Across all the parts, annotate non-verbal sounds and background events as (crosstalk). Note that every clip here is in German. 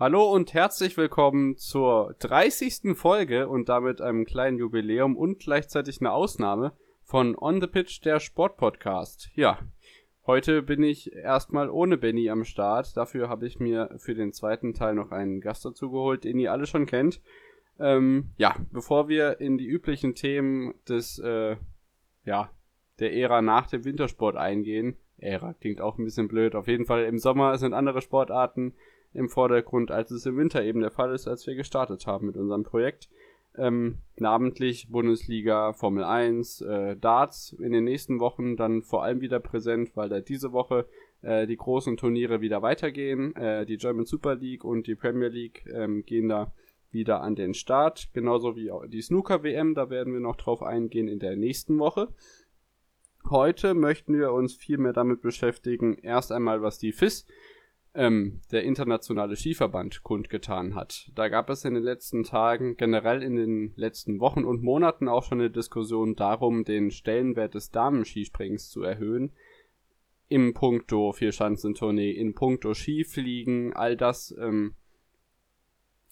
Hallo und herzlich willkommen zur 30. Folge und damit einem kleinen Jubiläum und gleichzeitig eine Ausnahme von On the Pitch, der Sportpodcast. Ja, heute bin ich erstmal ohne Benny am Start. Dafür habe ich mir für den zweiten Teil noch einen Gast dazu geholt, den ihr alle schon kennt. Ähm, ja, bevor wir in die üblichen Themen des, äh, ja, der Ära nach dem Wintersport eingehen, Ära klingt auch ein bisschen blöd, auf jeden Fall im Sommer sind andere Sportarten im Vordergrund, als es im Winter eben der Fall ist, als wir gestartet haben mit unserem Projekt. Ähm, namentlich Bundesliga, Formel 1, äh, Darts in den nächsten Wochen dann vor allem wieder präsent, weil da diese Woche äh, die großen Turniere wieder weitergehen. Äh, die German Super League und die Premier League ähm, gehen da wieder an den Start, genauso wie die Snooker WM, da werden wir noch drauf eingehen in der nächsten Woche. Heute möchten wir uns viel mehr damit beschäftigen, erst einmal was die FIS ähm, der internationale Skiverband kundgetan hat. Da gab es in den letzten Tagen, generell in den letzten Wochen und Monaten auch schon eine Diskussion darum, den Stellenwert des Damenskisprings zu erhöhen. Im Punkto Vierschanzentournee, in Punkto Skifliegen, all das ähm,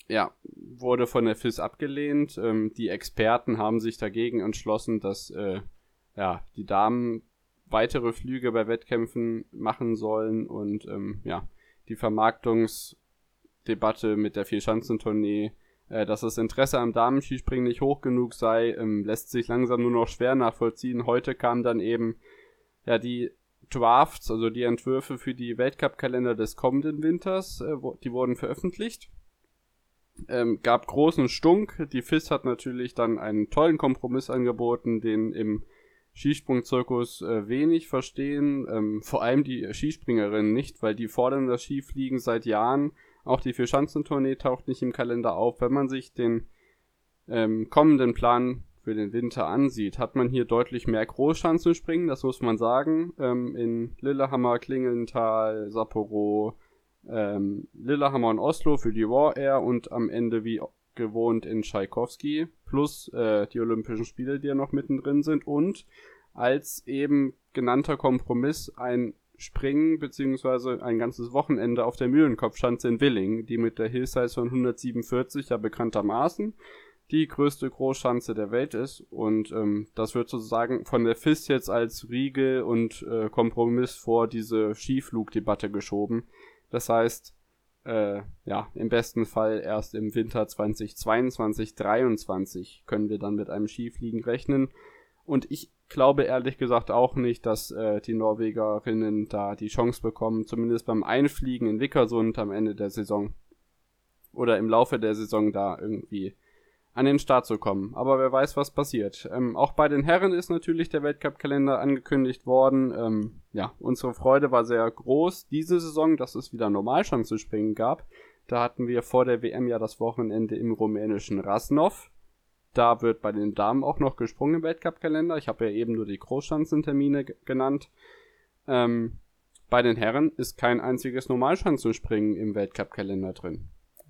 ja, wurde von der FIS abgelehnt. Ähm, die Experten haben sich dagegen entschlossen, dass äh, ja, die Damen weitere Flüge bei Wettkämpfen machen sollen und ähm, ja, die Vermarktungsdebatte mit der Vierschanzentournee, äh, dass das Interesse am Damenskispringen nicht hoch genug sei, ähm, lässt sich langsam nur noch schwer nachvollziehen. Heute kam dann eben ja die Drafts, also die Entwürfe für die Weltcup-Kalender des kommenden Winters, äh, wo, die wurden veröffentlicht. Ähm, gab großen Stunk. Die FIS hat natürlich dann einen tollen Kompromiss angeboten, den im Skisprungzirkus äh, wenig verstehen, ähm, vor allem die Skispringerinnen nicht, weil die fordern das Skifliegen seit Jahren. Auch die Vierschanzentournee taucht nicht im Kalender auf. Wenn man sich den ähm, kommenden Plan für den Winter ansieht, hat man hier deutlich mehr Großschanzenspringen, das muss man sagen. Ähm, in Lillehammer, Klingenthal, Sapporo, ähm, Lillehammer und Oslo für die War Air und am Ende wie gewohnt in Tschaikowski, plus äh, die Olympischen Spiele, die ja noch mittendrin sind, und als eben genannter Kompromiss ein Springen beziehungsweise ein ganzes Wochenende auf der Mühlenkopfschanze in Willing, die mit der Hillsize von 147 ja bekanntermaßen die größte Großschanze der Welt ist und ähm, das wird sozusagen von der FIS jetzt als Riegel und äh, Kompromiss vor diese Skiflugdebatte geschoben. Das heißt, äh, ja, im besten Fall erst im Winter 2022, 2023 können wir dann mit einem Skifliegen rechnen. Und ich glaube ehrlich gesagt auch nicht, dass äh, die Norwegerinnen da die Chance bekommen, zumindest beim Einfliegen in Wickersund am Ende der Saison oder im Laufe der Saison da irgendwie an den Start zu kommen. Aber wer weiß, was passiert. Ähm, auch bei den Herren ist natürlich der Weltcup-Kalender angekündigt worden. Ähm, ja, unsere Freude war sehr groß diese Saison, dass es wieder Normalchance zu springen gab. Da hatten wir vor der WM ja das Wochenende im rumänischen Rasnov. Da wird bei den Damen auch noch gesprungen im Weltcup-Kalender. Ich habe ja eben nur die Großschanzentermine genannt. Ähm, bei den Herren ist kein einziges Normalschanzenspringen im Weltcup-Kalender drin.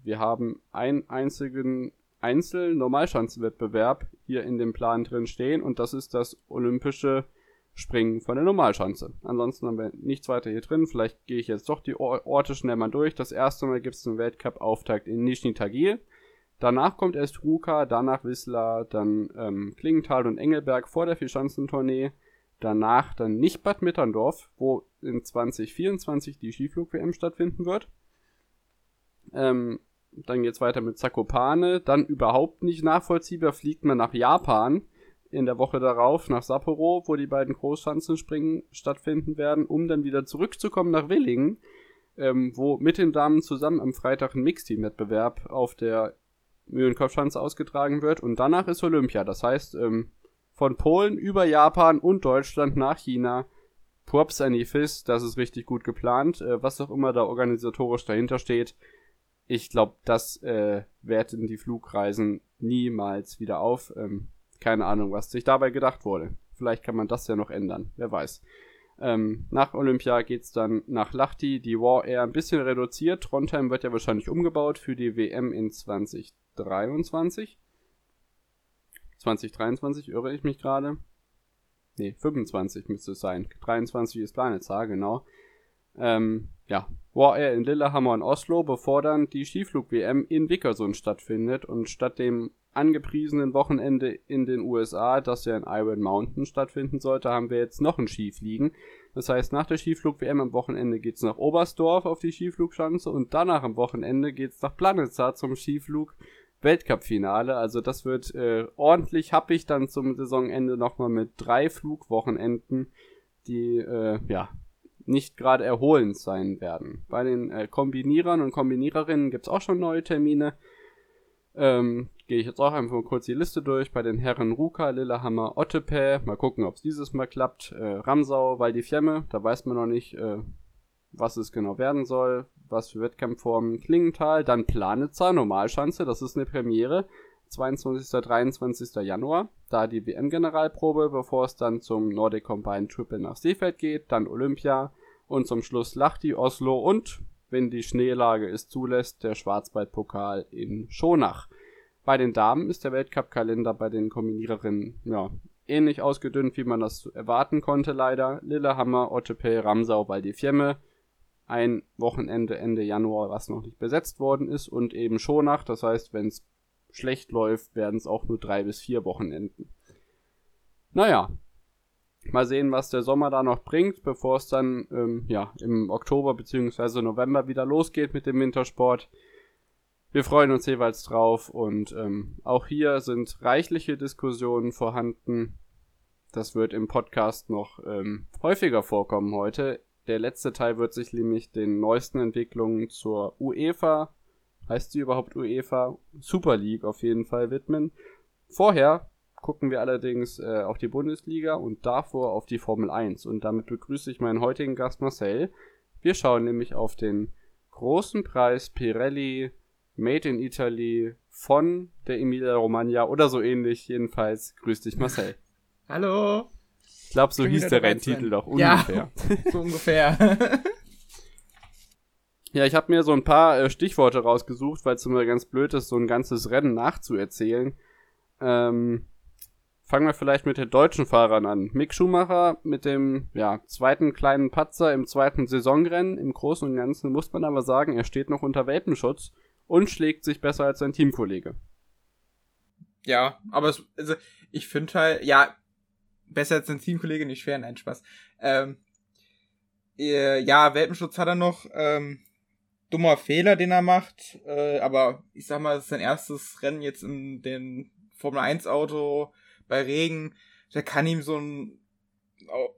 Wir haben einen einzigen Einzel-Normalschanzenwettbewerb hier in dem Plan drin stehen und das ist das olympische Springen von der Normalschanze. Ansonsten haben wir nichts weiter hier drin. Vielleicht gehe ich jetzt doch die Orte schnell mal durch. Das erste Mal gibt es einen Weltcup-Auftakt in Nizhny Tagil. Danach kommt erst Ruka, danach Wisla, dann ähm, Klingenthal und Engelberg vor der Vierschanzentournee. Danach dann nicht Bad Mitterndorf, wo in 2024 die Skiflug-WM stattfinden wird. Ähm, dann geht's weiter mit Zakopane. Dann überhaupt nicht nachvollziehbar fliegt man nach Japan in der Woche darauf nach Sapporo, wo die beiden Großschanzenspringen stattfinden werden, um dann wieder zurückzukommen nach Willingen, ähm, wo mit den Damen zusammen am Freitag ein Mixteam-Wettbewerb auf der Mühlenkopfschanze ausgetragen wird. Und danach ist Olympia. Das heißt, ähm, von Polen über Japan und Deutschland nach China. Props an die FIS, das ist richtig gut geplant. Äh, was auch immer da organisatorisch dahinter steht, ich glaube, das äh, werten die Flugreisen niemals wieder auf. Ähm, keine Ahnung, was sich dabei gedacht wurde. Vielleicht kann man das ja noch ändern, wer weiß. Ähm, nach Olympia geht's dann nach Lahti, die War Air ein bisschen reduziert. Trondheim wird ja wahrscheinlich umgebaut für die WM in 2023. 2023, irre ich mich gerade? Ne, 25 müsste es sein. 23 ist Planetzahl, genau. ähm, ja, war er in Lillehammer und Oslo, bevor dann die Skiflug-WM in Wickersund stattfindet und statt dem angepriesenen Wochenende in den USA, das ja in Iron Mountain stattfinden sollte, haben wir jetzt noch ein Skifliegen. Das heißt, nach der Skiflug-WM am Wochenende geht's nach Oberstdorf auf die Skiflugschanze und danach am Wochenende geht's nach Planitza zum Skiflug Weltcup-Finale. Also das wird äh, ordentlich happig dann zum Saisonende nochmal mit drei Flugwochenenden, die äh, ja nicht gerade erholend sein werden. Bei den äh, Kombinierern und Kombiniererinnen gibt's auch schon neue Termine. Ähm, Gehe ich jetzt auch einfach mal kurz die Liste durch. Bei den Herren Ruka, Lillehammer, Ottepä. Mal gucken, ob es dieses Mal klappt. Äh, Ramsau, Val di. Da weiß man noch nicht, äh, was es genau werden soll. Was für Wettkampfformen. Klingenthal. Dann Planitzer, Normalschanze. Das ist eine Premiere. 22. 23. Januar. Da die WM-Generalprobe, bevor es dann zum Nordic Combined Triple nach Seefeld geht. Dann Olympia. Und zum Schluss Lachti, Oslo und, wenn die Schneelage es zulässt, der Schwarzwaldpokal in Schonach. Bei den Damen ist der Weltcup-Kalender bei den Kombiniererinnen ja, ähnlich ausgedünnt, wie man das erwarten konnte, leider. Lillehammer, Ottepay, Ramsau, Val di Fiemme. Ein Wochenende Ende Januar, was noch nicht besetzt worden ist. Und eben Schonach, das heißt, wenn es schlecht läuft, werden es auch nur drei bis vier Wochenenden. Naja, mal sehen, was der Sommer da noch bringt, bevor es dann ähm, ja, im Oktober bzw. November wieder losgeht mit dem Wintersport. Wir freuen uns jeweils drauf und ähm, auch hier sind reichliche Diskussionen vorhanden. Das wird im Podcast noch ähm, häufiger vorkommen heute. Der letzte Teil wird sich nämlich den neuesten Entwicklungen zur UEFA, heißt sie überhaupt UEFA, Super League auf jeden Fall widmen. Vorher gucken wir allerdings äh, auf die Bundesliga und davor auf die Formel 1. Und damit begrüße ich meinen heutigen Gast Marcel. Wir schauen nämlich auf den großen Preis Pirelli Made in Italy von der Emilia Romagna oder so ähnlich. Jedenfalls, grüß dich Marcel. (laughs) Hallo. Ich glaube, so hieß der Renntitel doch ungefähr. Ja, (laughs) so ungefähr. (laughs) ja, ich habe mir so ein paar äh, Stichworte rausgesucht, weil es immer ganz blöd ist, so ein ganzes Rennen nachzuerzählen. Ähm, fangen wir vielleicht mit den deutschen Fahrern an. Mick Schumacher mit dem ja, zweiten kleinen Patzer im zweiten Saisonrennen. Im Großen und Ganzen muss man aber sagen, er steht noch unter Welpenschutz und schlägt sich besser als sein Teamkollege. Ja, aber es, also ich finde halt, ja, besser als sein Teamkollege nicht schwer, nein, Spaß. Ähm, äh, ja, Welpenschutz hat er noch, ähm, dummer Fehler, den er macht, äh, aber ich sag mal, es ist sein erstes Rennen jetzt in den Formel 1 Auto bei Regen, da kann ihm so ein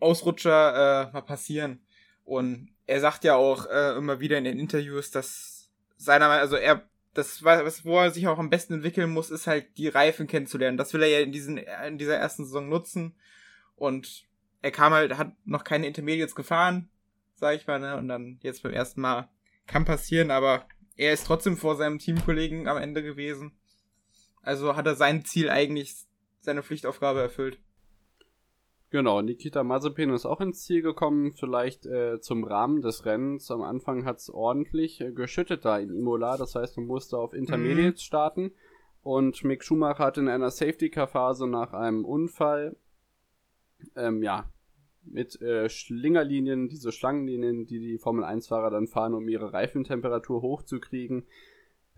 Ausrutscher äh, mal passieren. Und er sagt ja auch äh, immer wieder in den Interviews, dass seiner Meinung, also er, das, was, wo er sich auch am besten entwickeln muss, ist halt die Reifen kennenzulernen. Das will er ja in diesen, in dieser ersten Saison nutzen. Und er kam halt, hat noch keine Intermediates gefahren, sag ich mal, ne, und dann jetzt beim ersten Mal kann passieren, aber er ist trotzdem vor seinem Teamkollegen am Ende gewesen. Also hat er sein Ziel eigentlich, seine Pflichtaufgabe erfüllt. Genau, Nikita Mazepin ist auch ins Ziel gekommen, vielleicht äh, zum Rahmen des Rennens. Am Anfang hat es ordentlich äh, geschüttet da in Imola, das heißt, man musste auf Intermediates mhm. starten. Und Mick Schumacher hat in einer Safety-Car-Phase nach einem Unfall, ähm, ja, mit äh, Schlingerlinien, diese Schlangenlinien, die die Formel-1-Fahrer dann fahren, um ihre Reifentemperatur hochzukriegen,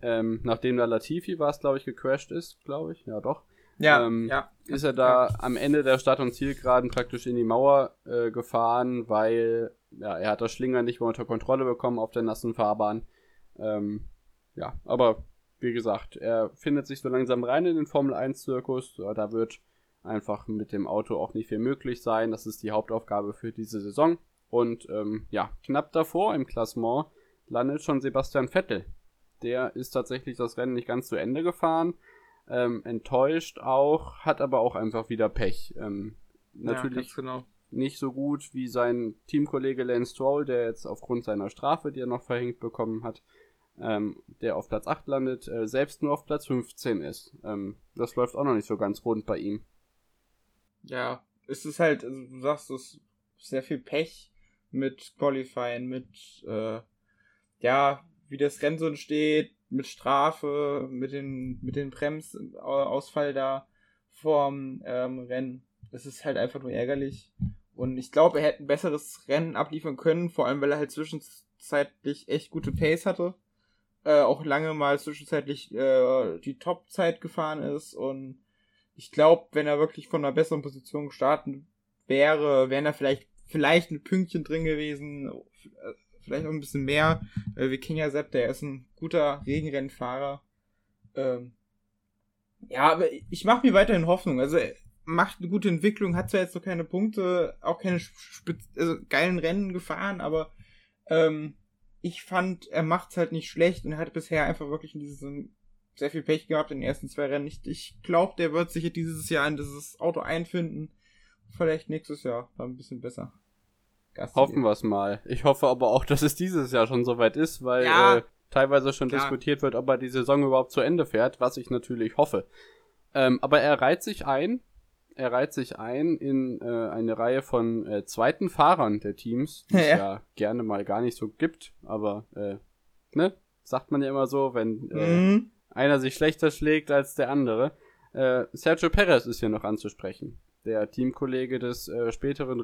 ähm, nachdem da Latifi war es, glaube ich, gecrashed ist, glaube ich, ja doch, ja, ähm, ja. Ist er da ja. am Ende der Stadt- und Zielgeraden praktisch in die Mauer äh, gefahren, weil ja, er hat das Schlinger nicht mehr unter Kontrolle bekommen auf der nassen Fahrbahn. Ähm, ja, aber wie gesagt, er findet sich so langsam rein in den Formel 1-Zirkus. Da wird einfach mit dem Auto auch nicht viel möglich sein. Das ist die Hauptaufgabe für diese Saison. Und ähm, ja, knapp davor im Klassement landet schon Sebastian Vettel. Der ist tatsächlich das Rennen nicht ganz zu Ende gefahren ähm, enttäuscht auch, hat aber auch einfach wieder Pech. Ähm, natürlich ja, genau. nicht so gut wie sein Teamkollege Lance Stroll, der jetzt aufgrund seiner Strafe, die er noch verhängt bekommen hat, ähm, der auf Platz 8 landet, äh, selbst nur auf Platz 15 ist. Ähm, das läuft auch noch nicht so ganz rund bei ihm. Ja, es ist halt, also du sagst, es ist sehr viel Pech mit Qualifying, mit, äh, ja, wie das Rennen so entsteht, mit Strafe, mit den, mit den Bremsausfall da vorm ähm, Rennen. Das ist halt einfach nur ärgerlich. Und ich glaube, er hätte ein besseres Rennen abliefern können, vor allem weil er halt zwischenzeitlich echt gute Pace hatte. Äh, auch lange mal zwischenzeitlich äh, die Top-Zeit gefahren ist. Und ich glaube, wenn er wirklich von einer besseren Position starten wäre, wären da vielleicht, vielleicht ein Pünktchen drin gewesen, vielleicht auch ein bisschen mehr. Äh, wie Kinga Sepp, der ist ein guter Regenrennfahrer. Ähm, ja, aber ich mache mir weiterhin Hoffnung. Also macht eine gute Entwicklung, hat zwar jetzt noch keine Punkte, auch keine also geilen Rennen gefahren, aber ähm, ich fand, er macht's halt nicht schlecht und hat bisher einfach wirklich in diesem sehr viel Pech gehabt in den ersten zwei Rennen. Ich, ich glaube, der wird sich dieses Jahr in dieses Auto einfinden. Vielleicht nächstes Jahr dann ein bisschen besser. Gas Hoffen wir es mal. Ich hoffe aber auch, dass es dieses Jahr schon soweit ist, weil ja, äh, teilweise schon klar. diskutiert wird, ob er die Saison überhaupt zu Ende fährt, was ich natürlich hoffe. Ähm, aber er reiht sich ein er reiht sich ein in äh, eine Reihe von äh, zweiten Fahrern der Teams, die ja. es ja gerne mal gar nicht so gibt, aber äh, ne, sagt man ja immer so, wenn äh, mhm. einer sich schlechter schlägt als der andere. Äh, Sergio Perez ist hier noch anzusprechen. Der Teamkollege des äh, späteren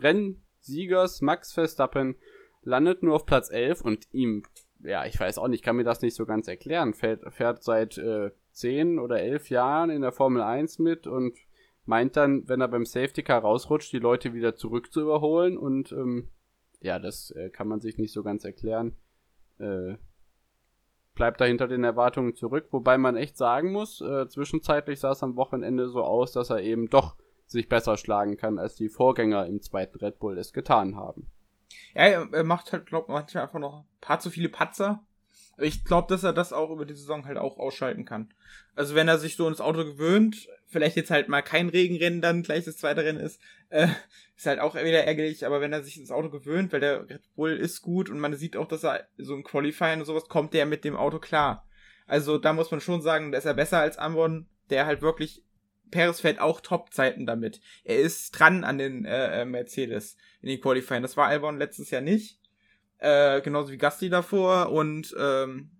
Rennsiegers Max Verstappen landet nur auf Platz 11 und ihm, ja, ich weiß auch nicht, kann mir das nicht so ganz erklären, fährt, fährt seit äh, 10 oder 11 Jahren in der Formel 1 mit und meint dann, wenn er beim Safety Car rausrutscht, die Leute wieder zurück zu überholen und ähm, ja, das äh, kann man sich nicht so ganz erklären. Äh, bleibt da hinter den Erwartungen zurück, wobei man echt sagen muss, äh, zwischenzeitlich sah es am Wochenende so aus, dass er eben doch sich besser schlagen kann, als die Vorgänger im zweiten Red Bull es getan haben. Ja, er macht halt, glaub manchmal einfach noch ein paar zu viele Patzer. Ich glaube, dass er das auch über die Saison halt auch ausschalten kann. Also wenn er sich so ins Auto gewöhnt, vielleicht jetzt halt mal kein Regenrennen dann gleich das zweite Rennen ist, äh, ist halt auch wieder ärgerlich, aber wenn er sich ins Auto gewöhnt, weil der Red Bull ist gut und man sieht auch, dass er so im Qualifying und sowas kommt der mit dem Auto klar. Also da muss man schon sagen, da ist er besser als Ambon, der halt wirklich Perez fährt auch Top-Zeiten damit. Er ist dran an den äh, äh Mercedes in den Qualifying. Das war Albon letztes Jahr nicht. Äh, genauso wie Gasti davor. Und ähm,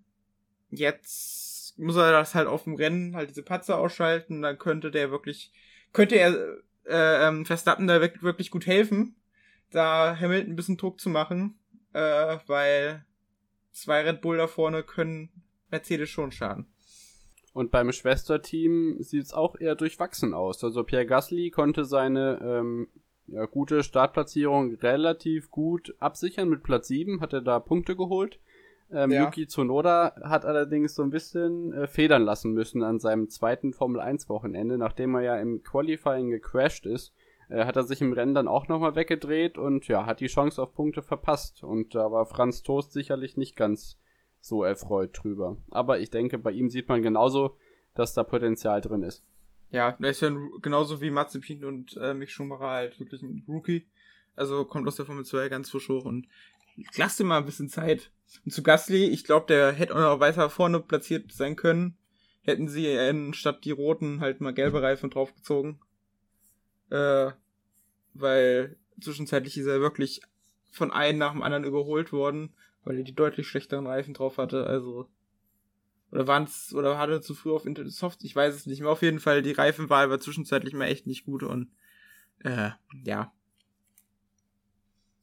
jetzt muss er das halt auf dem Rennen halt diese Patzer ausschalten. Dann könnte der wirklich, könnte er äh, ähm, Verstappen da wirklich gut helfen, da Hamilton ein bisschen Druck zu machen, äh, weil zwei Red Bull da vorne können Mercedes schon schaden. Und beim Schwesterteam sieht es auch eher durchwachsen aus. Also Pierre Gasly konnte seine ähm, ja, gute Startplatzierung relativ gut absichern. Mit Platz 7 hat er da Punkte geholt. Ähm, ja. Yuki Tsunoda hat allerdings so ein bisschen äh, federn lassen müssen an seinem zweiten Formel 1 Wochenende, nachdem er ja im Qualifying gecrashed ist. Äh, hat er sich im Rennen dann auch nochmal weggedreht und ja, hat die Chance auf Punkte verpasst. Und da war Franz Toast sicherlich nicht ganz so erfreut drüber. Aber ich denke, bei ihm sieht man genauso, dass da Potenzial drin ist. Ja, der ist ja genauso wie Mazepin und äh, Mick Schumacher halt wirklich ein Rookie. Also kommt aus der Formel 2 ganz frisch hoch und lass dir mal ein bisschen Zeit. Und zu Gasly, ich glaube, der hätte auch noch weiter vorne platziert sein können. Hätten sie äh, statt die roten halt mal gelbe Reifen draufgezogen. Äh, weil zwischenzeitlich ist er wirklich von einem nach dem anderen überholt worden, weil er die deutlich schlechteren Reifen drauf hatte. Also oder waren es, oder hatte er zu früh auf Internet Soft? Ich weiß es nicht mehr. Auf jeden Fall, die Reifenwahl war zwischenzeitlich mal echt nicht gut und äh, ja.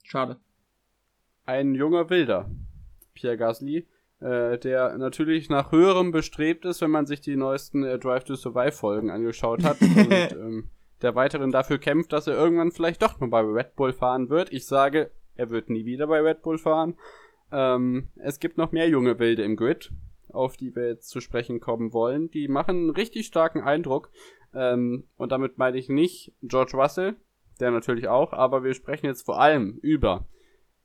Schade. Ein junger Wilder, Pierre Gasly, äh, der natürlich nach höherem bestrebt ist, wenn man sich die neuesten äh, Drive to Survive Folgen angeschaut hat (laughs) und ähm, der weiteren dafür kämpft, dass er irgendwann vielleicht doch mal bei Red Bull fahren wird. Ich sage, er wird nie wieder bei Red Bull fahren. Ähm, es gibt noch mehr junge Wilde im Grid auf die wir jetzt zu sprechen kommen wollen, die machen einen richtig starken Eindruck. Ähm, und damit meine ich nicht George Russell, der natürlich auch, aber wir sprechen jetzt vor allem über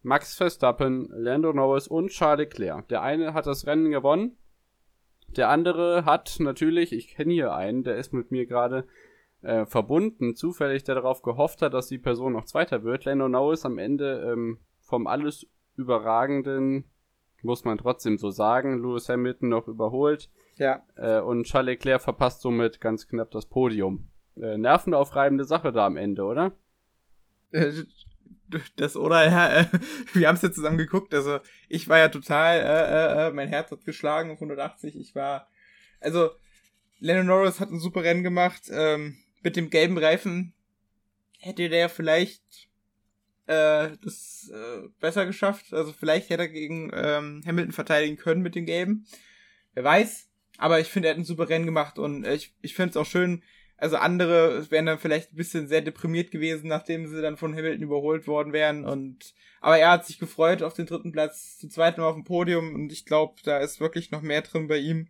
Max Verstappen, Lando Norris und Charles Leclerc. Der eine hat das Rennen gewonnen, der andere hat natürlich, ich kenne hier einen, der ist mit mir gerade äh, verbunden, zufällig, der darauf gehofft hat, dass die Person noch Zweiter wird. Lando Norris am Ende ähm, vom alles überragenden muss man trotzdem so sagen. Lewis Hamilton noch überholt. Ja. Äh, und Charles Leclerc verpasst somit ganz knapp das Podium. Äh, nervenaufreibende Sache da am Ende, oder? Äh, das oder ja, äh, wir haben es ja zusammen geguckt. Also ich war ja total, äh, äh, äh mein Herz hat geschlagen auf 180. Ich war, also Lennon Norris hat ein super Rennen gemacht. Ähm, mit dem gelben Reifen hätte der vielleicht äh, das äh, besser geschafft. Also vielleicht hätte er gegen ähm, Hamilton verteidigen können mit den Gelben. Wer weiß. Aber ich finde, er hat einen super Rennen gemacht und äh, ich, ich finde es auch schön. Also andere wären dann vielleicht ein bisschen sehr deprimiert gewesen, nachdem sie dann von Hamilton überholt worden wären. Und aber er hat sich gefreut auf den dritten Platz, zu zweit Mal auf dem Podium und ich glaube, da ist wirklich noch mehr drin bei ihm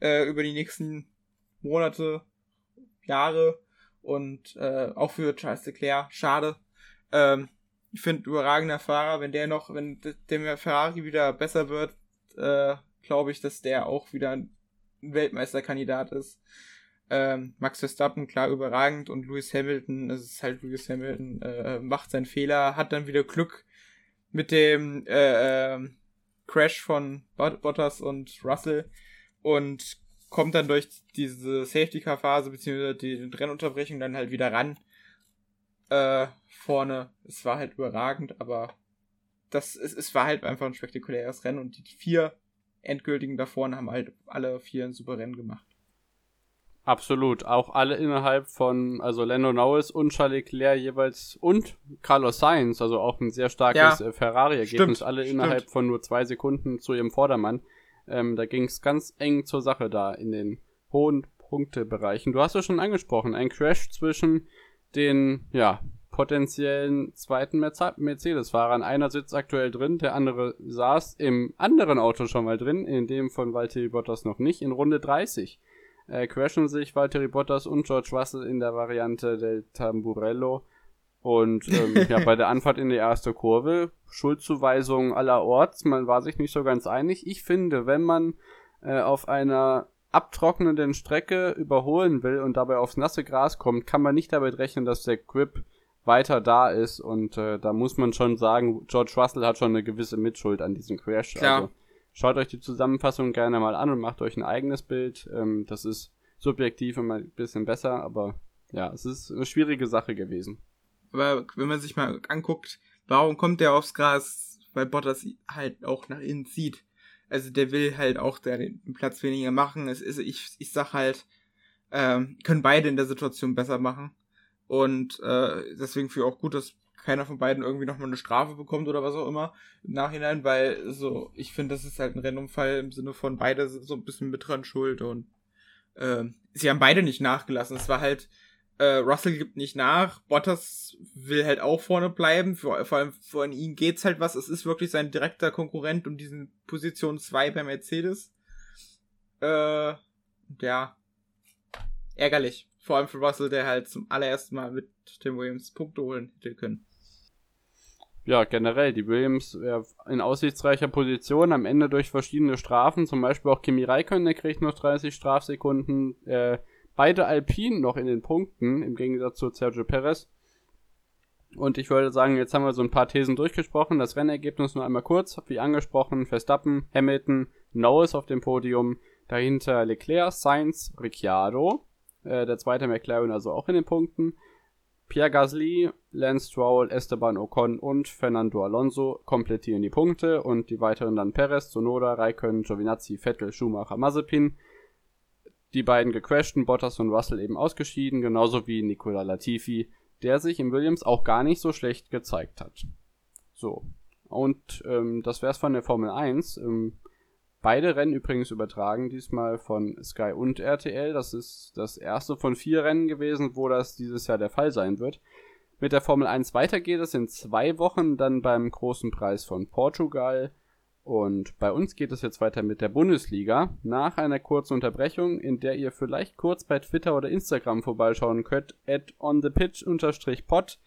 äh, über die nächsten Monate, Jahre und äh, auch für Charles Leclerc. Schade. Ähm, ich finde überragender Fahrer, wenn der noch, wenn dem Ferrari wieder besser wird, äh, glaube ich, dass der auch wieder ein Weltmeisterkandidat ist. Ähm, Max Verstappen, klar überragend und Lewis Hamilton, es ist halt Lewis Hamilton, äh, macht seinen Fehler, hat dann wieder Glück mit dem äh, äh, Crash von Bottas und Russell und kommt dann durch diese Safety Car Phase beziehungsweise die Rennunterbrechung dann halt wieder ran äh, vorne. Es war halt überragend, aber das es, es war halt einfach ein spektakuläres Rennen und die vier endgültigen da vorne haben halt alle vier ein super Rennen gemacht. Absolut. Auch alle innerhalb von, also Lando Norris und Charles Leclerc jeweils und Carlos Sainz, also auch ein sehr starkes ja, äh, Ferrari-Ergebnis, alle stimmt. innerhalb von nur zwei Sekunden zu ihrem Vordermann. Ähm, da ging es ganz eng zur Sache da in den hohen Punktebereichen. Du hast es schon angesprochen, ein Crash zwischen den, ja, potenziellen zweiten Mercedes-Fahrern. Einer sitzt aktuell drin, der andere saß im anderen Auto schon mal drin, in dem von Valtteri Bottas noch nicht, in Runde 30. Äh, crashen sich Valtteri Bottas und George Russell in der Variante del Tamburello. Und ähm, (laughs) ja, bei der Anfahrt in die erste Kurve, Schuldzuweisung allerorts, man war sich nicht so ganz einig. Ich finde, wenn man äh, auf einer abtrocknenden Strecke überholen will und dabei aufs nasse Gras kommt, kann man nicht damit rechnen, dass der Grip weiter da ist. Und äh, da muss man schon sagen, George Russell hat schon eine gewisse Mitschuld an diesem Crash. Klar. Also schaut euch die Zusammenfassung gerne mal an und macht euch ein eigenes Bild. Ähm, das ist subjektiv immer ein bisschen besser, aber ja, es ist eine schwierige Sache gewesen. Aber wenn man sich mal anguckt, warum kommt der aufs Gras? Weil Bottas halt auch nach innen zieht. Also der will halt auch den Platz weniger machen. Es ist, ich, ich sag halt, ähm, können beide in der Situation besser machen. Und äh, deswegen finde ich auch gut, dass keiner von beiden irgendwie nochmal eine Strafe bekommt oder was auch immer im Nachhinein, weil so, ich finde, das ist halt ein Rennunfall im Sinne von beide sind so ein bisschen mit dran schuld und äh, sie haben beide nicht nachgelassen. Es war halt, äh, Russell gibt nicht nach, Bottas will halt auch vorne bleiben, vor, vor allem von ihm geht's halt was, es ist wirklich sein direkter Konkurrent um diesen Position 2 bei Mercedes. Äh, ja, ärgerlich. Vor allem für Russell, der halt zum allerersten Mal mit Tim Williams Punkte holen hätte können. Ja, generell, die Williams in aussichtsreicher Position, am Ende durch verschiedene Strafen, zum Beispiel auch Kimi Räikkönen, der kriegt noch 30 Strafsekunden, äh, beide Alpinen noch in den Punkten, im Gegensatz zu Sergio Perez. Und ich würde sagen, jetzt haben wir so ein paar Thesen durchgesprochen. Das Rennergebnis nur einmal kurz, wie angesprochen, Verstappen, Hamilton, Norris auf dem Podium, dahinter Leclerc, Sainz, Ricciardo, äh, der zweite McLaren also auch in den Punkten. Pierre Gasly, Lance Stroll, Esteban Ocon und Fernando Alonso komplettieren die Punkte und die weiteren dann Perez, Sonoda, Raikkonen, Giovinazzi, Vettel, Schumacher, Mazepin. Die beiden gecrashten, Bottas und Russell eben ausgeschieden, genauso wie Nicola Latifi, der sich im Williams auch gar nicht so schlecht gezeigt hat. So. Und ähm, das wär's von der Formel 1. Ähm, Beide Rennen übrigens übertragen, diesmal von Sky und RTL. Das ist das erste von vier Rennen gewesen, wo das dieses Jahr der Fall sein wird. Mit der Formel 1 weiter geht es in zwei Wochen dann beim großen Preis von Portugal. Und bei uns geht es jetzt weiter mit der Bundesliga. Nach einer kurzen Unterbrechung, in der ihr vielleicht kurz bei Twitter oder Instagram vorbeischauen könnt, at onthepitch-pod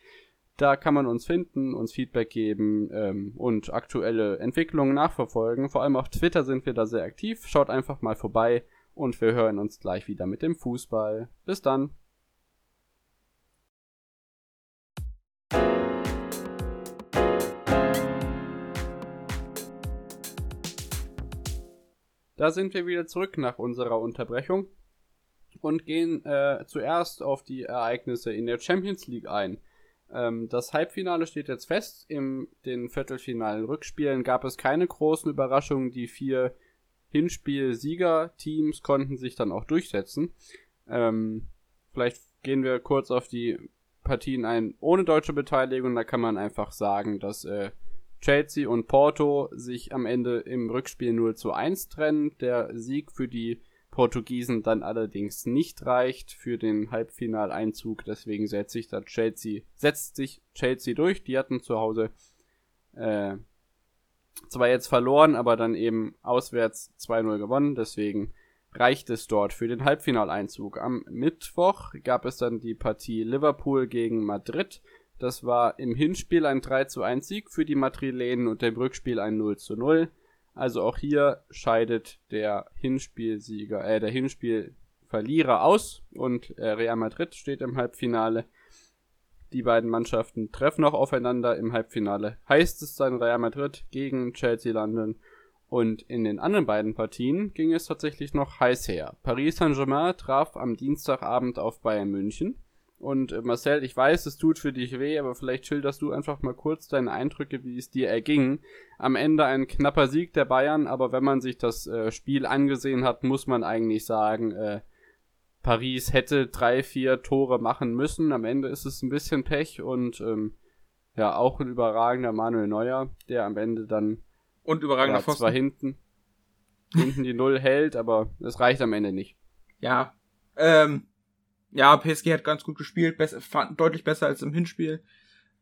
da kann man uns finden, uns Feedback geben ähm, und aktuelle Entwicklungen nachverfolgen. Vor allem auf Twitter sind wir da sehr aktiv. Schaut einfach mal vorbei und wir hören uns gleich wieder mit dem Fußball. Bis dann. Da sind wir wieder zurück nach unserer Unterbrechung und gehen äh, zuerst auf die Ereignisse in der Champions League ein. Ähm, das Halbfinale steht jetzt fest. In den viertelfinalen Rückspielen gab es keine großen Überraschungen. Die vier Hinspiel-Sieger-Teams konnten sich dann auch durchsetzen. Ähm, vielleicht gehen wir kurz auf die Partien ein ohne deutsche Beteiligung. Da kann man einfach sagen, dass äh, Chelsea und Porto sich am Ende im Rückspiel 0 zu 1 trennen. Der Sieg für die Portugiesen dann allerdings nicht reicht für den Halbfinaleinzug. Deswegen setzt sich da Chelsea, setzt sich Chelsea durch. Die hatten zu Hause äh, zwar jetzt verloren, aber dann eben auswärts 2-0 gewonnen. Deswegen reicht es dort für den Halbfinaleinzug. Am Mittwoch gab es dann die Partie Liverpool gegen Madrid. Das war im Hinspiel ein 3 zu 1 Sieg für die Madrilenen und im Rückspiel ein 0 zu 0. Also auch hier scheidet der Hinspielsieger, äh, der Hinspielverlierer aus und äh, Real Madrid steht im Halbfinale. Die beiden Mannschaften treffen auch aufeinander im Halbfinale. Heißt es dann Real Madrid gegen Chelsea London. Und in den anderen beiden Partien ging es tatsächlich noch heiß her. Paris Saint-Germain traf am Dienstagabend auf Bayern München. Und äh, Marcel, ich weiß, es tut für dich weh, aber vielleicht schilderst du einfach mal kurz deine Eindrücke, wie es dir erging. Am Ende ein knapper Sieg der Bayern, aber wenn man sich das äh, Spiel angesehen hat, muss man eigentlich sagen, äh, Paris hätte drei, vier Tore machen müssen. Am Ende ist es ein bisschen Pech und ähm, ja, auch ein überragender Manuel Neuer, der am Ende dann und überragender ja, Pfosten. zwar hinten, hinten die Null hält, aber es reicht am Ende nicht. Ja, ähm, ja, PSG hat ganz gut gespielt, besser, deutlich besser als im Hinspiel.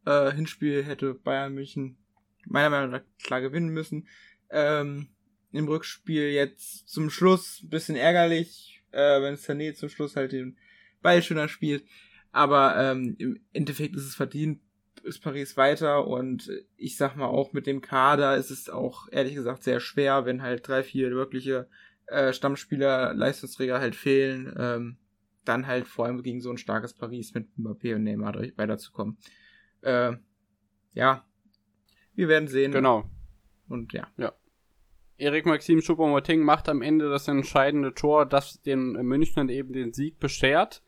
Äh, Hinspiel hätte Bayern München meiner Meinung nach klar gewinnen müssen. Ähm, Im Rückspiel jetzt zum Schluss bisschen ärgerlich, äh, wenn Sané zum Schluss halt den Ball schöner spielt. Aber ähm, im Endeffekt ist es verdient, ist Paris weiter und ich sag mal auch mit dem Kader ist es auch ehrlich gesagt sehr schwer, wenn halt drei, vier wirkliche äh, Stammspieler, Leistungsträger halt fehlen. Ähm, dann halt vor allem gegen so ein starkes Paris mit Mbappé und Neymar weiterzukommen. Äh, ja, wir werden sehen. Genau. Und ja. Ja. Erik Maxim Choupo-Moting macht am Ende das entscheidende Tor, das den Münchnern eben den Sieg beschert.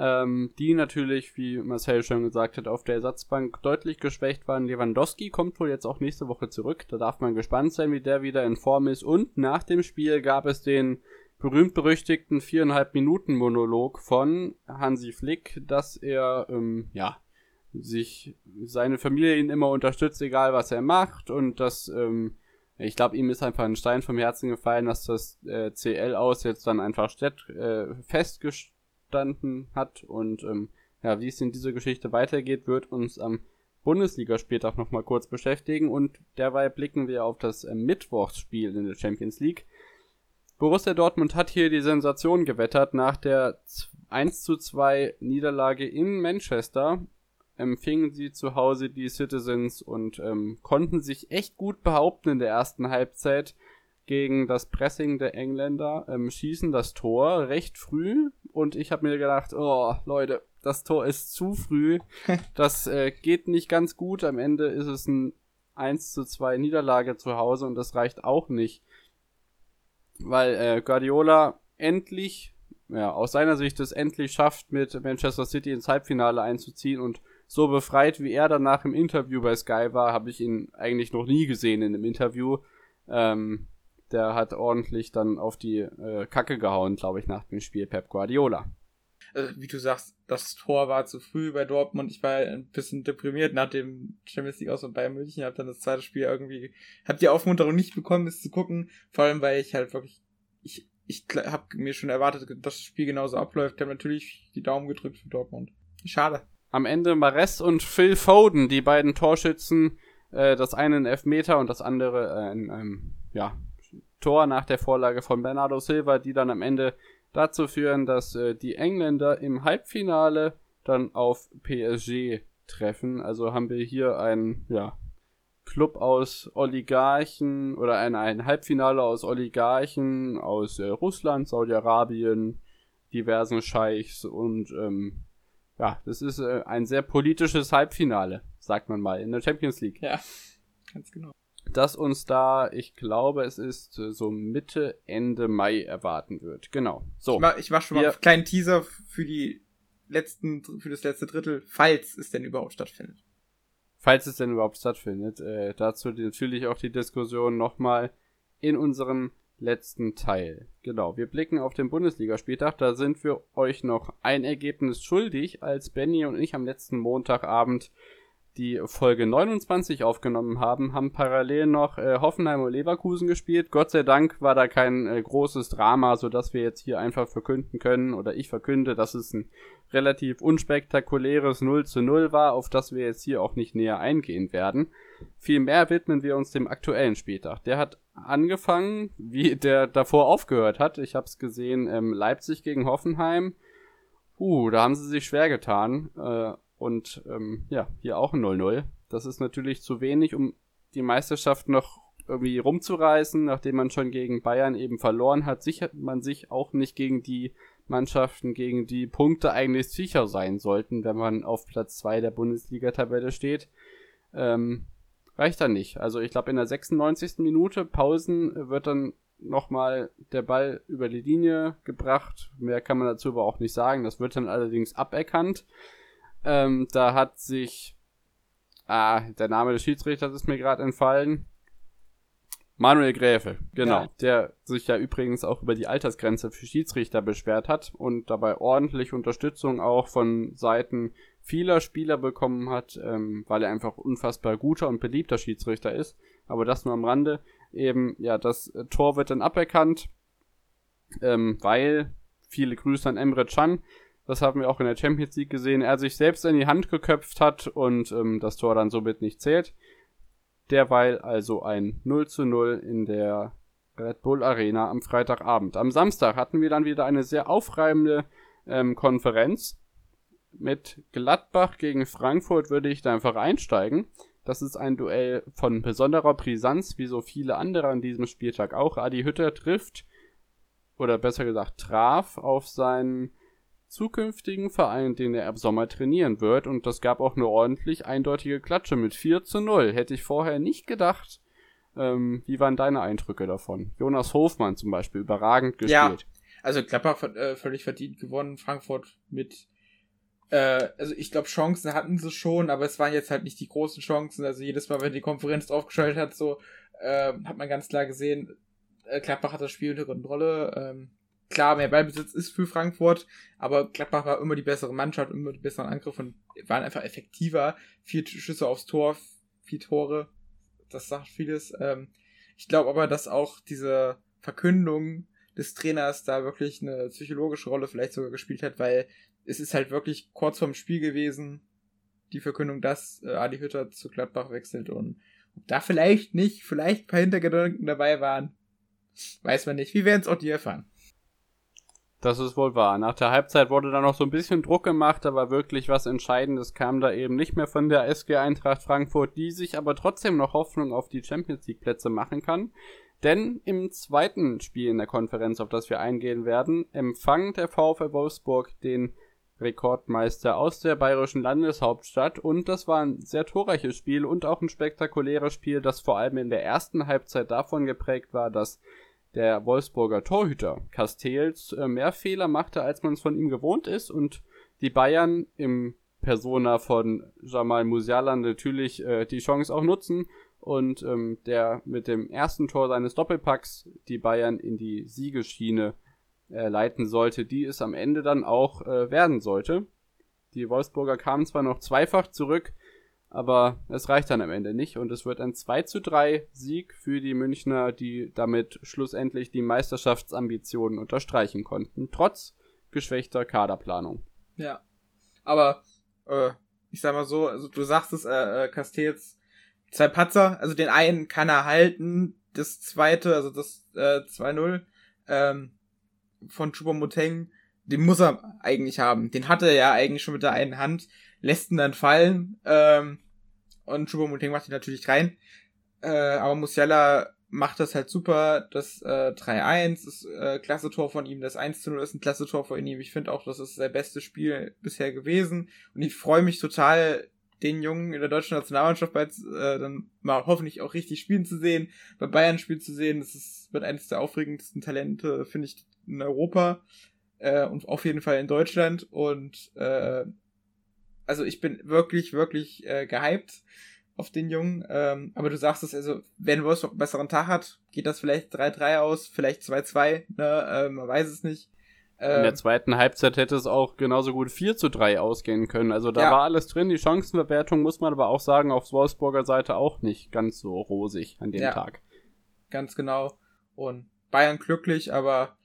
Ähm, die natürlich, wie Marcel schon gesagt hat, auf der Ersatzbank deutlich geschwächt waren. Lewandowski kommt wohl jetzt auch nächste Woche zurück. Da darf man gespannt sein, wie der wieder in Form ist. Und nach dem Spiel gab es den berühmt-berüchtigten viereinhalb Minuten Monolog von Hansi Flick, dass er, ähm, ja, sich seine Familie ihn immer unterstützt, egal was er macht und dass, ähm, ich glaube, ihm ist einfach ein Stein vom Herzen gefallen, dass das äh, CL aus jetzt dann einfach stett, äh, festgestanden hat und ähm, ja, wie es in dieser Geschichte weitergeht, wird uns am Bundesligaspieltag nochmal kurz beschäftigen und derweil blicken wir auf das äh, Mittwochsspiel in der Champions League. Borussia Dortmund hat hier die Sensation gewettert. Nach der 1 zu 2 Niederlage in Manchester. Empfingen sie zu Hause die Citizens und ähm, konnten sich echt gut behaupten in der ersten Halbzeit gegen das Pressing der Engländer, ähm, schießen das Tor recht früh. Und ich habe mir gedacht, oh Leute, das Tor ist zu früh, (laughs) das äh, geht nicht ganz gut, am Ende ist es ein 1 zu 2 Niederlage zu Hause und das reicht auch nicht weil äh, Guardiola endlich, ja, aus seiner Sicht es endlich schafft, mit Manchester City ins Halbfinale einzuziehen und so befreit, wie er danach im Interview bei Sky war, habe ich ihn eigentlich noch nie gesehen in einem Interview. Ähm, der hat ordentlich dann auf die äh, Kacke gehauen, glaube ich, nach dem Spiel Pep Guardiola. Also, wie du sagst, das Tor war zu früh bei Dortmund. Ich war ein bisschen deprimiert nach dem Champions League aus und Bayern München. Hab dann das zweite Spiel irgendwie, hab die Aufmunterung nicht bekommen, es zu gucken. Vor allem, weil ich halt wirklich, ich, ich habe mir schon erwartet, dass das Spiel genauso abläuft. Ich habe natürlich die Daumen gedrückt für Dortmund. Schade. Am Ende Mares und Phil Foden, die beiden Torschützen, äh, das eine ein Elfmeter und das andere äh, ein, ähm, ja, Tor nach der Vorlage von Bernardo Silva, die dann am Ende dazu führen, dass äh, die Engländer im Halbfinale dann auf PSG treffen. Also haben wir hier einen ja, Club aus Oligarchen oder ein, ein Halbfinale aus Oligarchen aus äh, Russland, Saudi-Arabien, diversen Scheichs und ähm, ja, das ist äh, ein sehr politisches Halbfinale, sagt man mal, in der Champions League. Ja, ganz genau das uns da, ich glaube, es ist äh, so Mitte, Ende Mai erwarten wird. Genau. So. Ich mach, ich mach schon mal einen kleinen Teaser für die letzten, für das letzte Drittel, falls es denn überhaupt stattfindet. Falls es denn überhaupt stattfindet. Äh, dazu natürlich auch die Diskussion nochmal in unserem letzten Teil. Genau, wir blicken auf den Bundesligaspieltag. Da sind wir euch noch ein Ergebnis schuldig, als Benny und ich am letzten Montagabend die Folge 29 aufgenommen haben, haben parallel noch äh, Hoffenheim und Leverkusen gespielt. Gott sei Dank war da kein äh, großes Drama, so dass wir jetzt hier einfach verkünden können oder ich verkünde, dass es ein relativ unspektakuläres 0 zu 0 war, auf das wir jetzt hier auch nicht näher eingehen werden. Vielmehr widmen wir uns dem aktuellen Spieltag. Der hat angefangen, wie der davor aufgehört hat. Ich habe es gesehen, ähm, Leipzig gegen Hoffenheim. Uh, da haben sie sich schwer getan. Äh, und ähm, ja, hier auch ein 0-0. Das ist natürlich zu wenig, um die Meisterschaft noch irgendwie rumzureißen, nachdem man schon gegen Bayern eben verloren hat, sichert man sich auch nicht gegen die Mannschaften, gegen die Punkte eigentlich sicher sein sollten, wenn man auf Platz 2 der Bundesliga-Tabelle steht. Ähm, reicht dann nicht. Also ich glaube in der 96. Minute Pausen wird dann nochmal der Ball über die Linie gebracht. Mehr kann man dazu aber auch nicht sagen. Das wird dann allerdings aberkannt. Ähm, da hat sich, ah, der Name des Schiedsrichters ist mir gerade entfallen. Manuel Gräfe, genau, ja. der sich ja übrigens auch über die Altersgrenze für Schiedsrichter beschwert hat und dabei ordentlich Unterstützung auch von Seiten vieler Spieler bekommen hat, ähm, weil er einfach unfassbar guter und beliebter Schiedsrichter ist. Aber das nur am Rande. Eben, ja, das Tor wird dann aberkannt, ähm, weil viele Grüße an Emre Can, das haben wir auch in der Champions League gesehen, er sich selbst in die Hand geköpft hat und ähm, das Tor dann somit nicht zählt. Derweil also ein 0 zu 0 in der Red Bull Arena am Freitagabend. Am Samstag hatten wir dann wieder eine sehr aufreibende ähm, Konferenz. Mit Gladbach gegen Frankfurt würde ich da einfach einsteigen. Das ist ein Duell von besonderer Brisanz, wie so viele andere an diesem Spieltag auch. Adi Hütter trifft, oder besser gesagt traf, auf seinen zukünftigen Verein, den er ab Sommer trainieren wird. Und das gab auch eine ordentlich eindeutige Klatsche mit 4 zu 0. Hätte ich vorher nicht gedacht. Ähm, wie waren deine Eindrücke davon? Jonas Hofmann zum Beispiel, überragend gespielt. Ja, also Klappbach äh, völlig verdient gewonnen, Frankfurt mit äh, also ich glaube, Chancen hatten sie schon, aber es waren jetzt halt nicht die großen Chancen. Also jedes Mal, wenn die Konferenz draufgeschaltet hat, so äh, hat man ganz klar gesehen, äh, Klappbach hat das Spiel unter Kontrolle. Ähm, klar, mehr Ballbesitz ist für Frankfurt, aber Gladbach war immer die bessere Mannschaft, immer die besseren Angriffe und waren einfach effektiver. Vier Schüsse aufs Tor, vier Tore, das sagt vieles. Ähm, ich glaube aber, dass auch diese Verkündung des Trainers da wirklich eine psychologische Rolle vielleicht sogar gespielt hat, weil es ist halt wirklich kurz vorm Spiel gewesen, die Verkündung, dass äh, Adi Hütter zu Gladbach wechselt und da vielleicht nicht, vielleicht ein paar Hintergedanken dabei waren, weiß man nicht. Wir werden es auch dir erfahren. Das ist wohl wahr. Nach der Halbzeit wurde da noch so ein bisschen Druck gemacht, aber wirklich was Entscheidendes kam da eben nicht mehr von der SG Eintracht Frankfurt, die sich aber trotzdem noch Hoffnung auf die Champions League Plätze machen kann. Denn im zweiten Spiel in der Konferenz, auf das wir eingehen werden, empfangen der VfL Wolfsburg den Rekordmeister aus der bayerischen Landeshauptstadt und das war ein sehr torreiches Spiel und auch ein spektakuläres Spiel, das vor allem in der ersten Halbzeit davon geprägt war, dass der Wolfsburger Torhüter Castells äh, mehr Fehler machte, als man es von ihm gewohnt ist und die Bayern im Persona von Jamal Musiala natürlich äh, die Chance auch nutzen und ähm, der mit dem ersten Tor seines Doppelpacks die Bayern in die Siegeschiene äh, leiten sollte, die es am Ende dann auch äh, werden sollte. Die Wolfsburger kamen zwar noch zweifach zurück, aber es reicht dann am Ende nicht und es wird ein 2 zu 3 Sieg für die Münchner, die damit schlussendlich die Meisterschaftsambitionen unterstreichen konnten, trotz geschwächter Kaderplanung. Ja, aber äh, ich sag mal so, also du sagst es, äh, äh, Castells zwei Patzer, also den einen kann er halten, das zweite, also das äh, 2-0 ähm, von Choupo-Moteng, den muss er eigentlich haben. Den hatte er ja eigentlich schon mit der einen Hand lässt ihn dann fallen ähm, und Choupo-Moting macht ihn natürlich rein. Äh, aber Musiala macht das halt super. Das äh, 3-1 ist äh, klasse Tor von ihm. Das 1-0 ist ein klasse Tor von ihm. Ich finde auch, das ist sein bestes Spiel bisher gewesen. Und ich freue mich total, den Jungen in der deutschen Nationalmannschaft bei, äh, dann mal hoffentlich auch richtig spielen zu sehen, bei Bayern spielen zu sehen. Das ist, wird eines der aufregendsten Talente, finde ich, in Europa äh, und auf jeden Fall in Deutschland. Und äh, also ich bin wirklich, wirklich äh, gehypt. auf den Jungen. Ähm, aber du sagst es, also, wenn Wolfsburg einen besseren Tag hat, geht das vielleicht 3-3 aus, vielleicht 2-2, ne? Ähm, man weiß es nicht. Ähm, In der zweiten Halbzeit hätte es auch genauso gut 4 zu 3 ausgehen können. Also da ja. war alles drin. Die Chancenverwertung muss man aber auch sagen, auf Wolfsburger Seite auch nicht ganz so rosig an dem ja, Tag. Ganz genau. Und Bayern glücklich, aber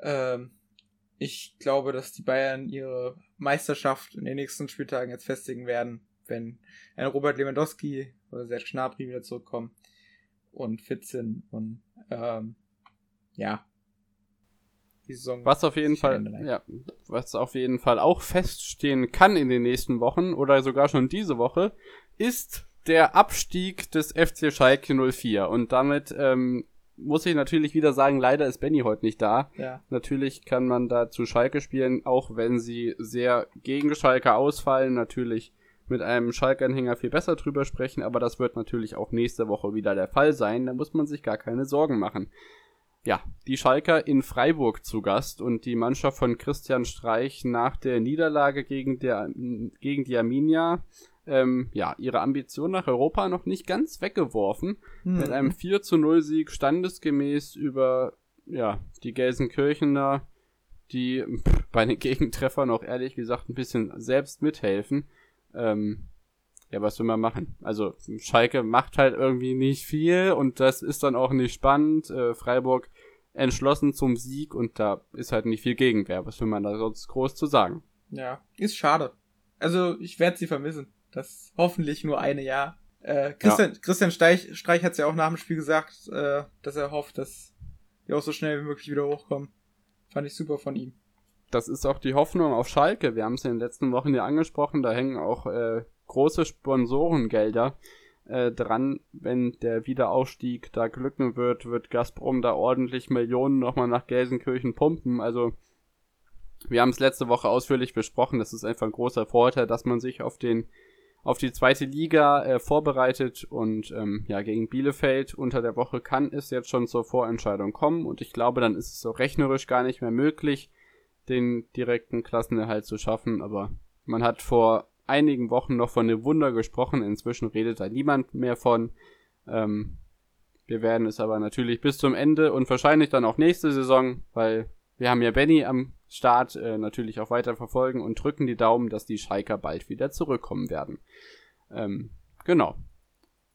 ähm, ich glaube, dass die Bayern ihre Meisterschaft in den nächsten Spieltagen jetzt festigen werden, wenn ein Robert Lewandowski oder Serge Gnabry wieder zurückkommen und fit sind und ähm, ja, die Saison. Was auf jeden Fall, ja, was auf jeden Fall auch feststehen kann in den nächsten Wochen oder sogar schon diese Woche, ist der Abstieg des FC Schalke 04. Und damit ähm, muss ich natürlich wieder sagen, leider ist Benny heute nicht da. Ja. Natürlich kann man da zu Schalke spielen, auch wenn sie sehr gegen Schalke ausfallen. Natürlich mit einem Schalke-Anhänger viel besser drüber sprechen, aber das wird natürlich auch nächste Woche wieder der Fall sein. Da muss man sich gar keine Sorgen machen ja, die Schalker in Freiburg zu Gast und die Mannschaft von Christian Streich nach der Niederlage gegen, der, gegen die Arminia ähm, ja, ihre Ambition nach Europa noch nicht ganz weggeworfen. Mhm. Mit einem 4 zu 0 Sieg standesgemäß über ja, die Gelsenkirchener, die bei den Gegentreffern auch ehrlich gesagt ein bisschen selbst mithelfen. Ähm, ja, was will man machen? Also Schalke macht halt irgendwie nicht viel und das ist dann auch nicht spannend. Äh, Freiburg entschlossen zum Sieg und da ist halt nicht viel Gegenwehr. Was will man da sonst groß zu sagen? Ja, ist schade. Also ich werde sie vermissen. Das hoffentlich nur eine Jahr. Äh, Christian, ja. Christian Streich, Streich hat es ja auch nach dem Spiel gesagt, äh, dass er hofft, dass die auch so schnell wie möglich wieder hochkommen. Fand ich super von ihm. Das ist auch die Hoffnung auf Schalke. Wir haben es in den letzten Wochen ja angesprochen. Da hängen auch äh, große Sponsorengelder äh, dran. Wenn der Wiederaufstieg da glücken wird, wird Gazprom da ordentlich Millionen nochmal nach Gelsenkirchen pumpen. Also wir haben es letzte Woche ausführlich besprochen. Das ist einfach ein großer Vorteil, dass man sich auf den auf die zweite Liga äh, vorbereitet und ähm, ja gegen Bielefeld unter der Woche kann es jetzt schon zur Vorentscheidung kommen und ich glaube, dann ist es so rechnerisch gar nicht mehr möglich, den direkten Klassenerhalt zu schaffen. Aber man hat vor einigen Wochen noch von dem Wunder gesprochen. Inzwischen redet da niemand mehr von. Ähm, wir werden es aber natürlich bis zum Ende und wahrscheinlich dann auch nächste Saison, weil wir haben ja Benny am Start, äh, natürlich auch weiter verfolgen und drücken die Daumen, dass die Schalker bald wieder zurückkommen werden. Ähm, genau.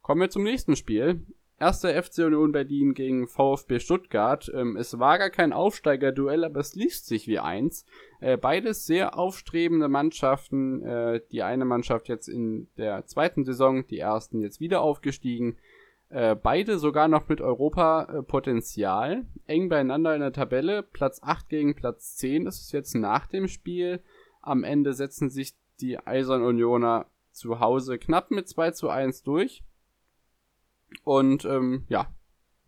Kommen wir zum nächsten Spiel. Erster FC Union Berlin gegen VfB Stuttgart. Ähm, es war gar kein Aufsteigerduell, aber es liest sich wie eins. Äh, beides sehr aufstrebende Mannschaften. Äh, die eine Mannschaft jetzt in der zweiten Saison, die ersten jetzt wieder aufgestiegen. Äh, beide sogar noch mit Europa-Potenzial. Eng beieinander in der Tabelle. Platz 8 gegen Platz 10 ist es jetzt nach dem Spiel. Am Ende setzen sich die Eisern Unioner zu Hause knapp mit 2 zu 1 durch und ähm, ja,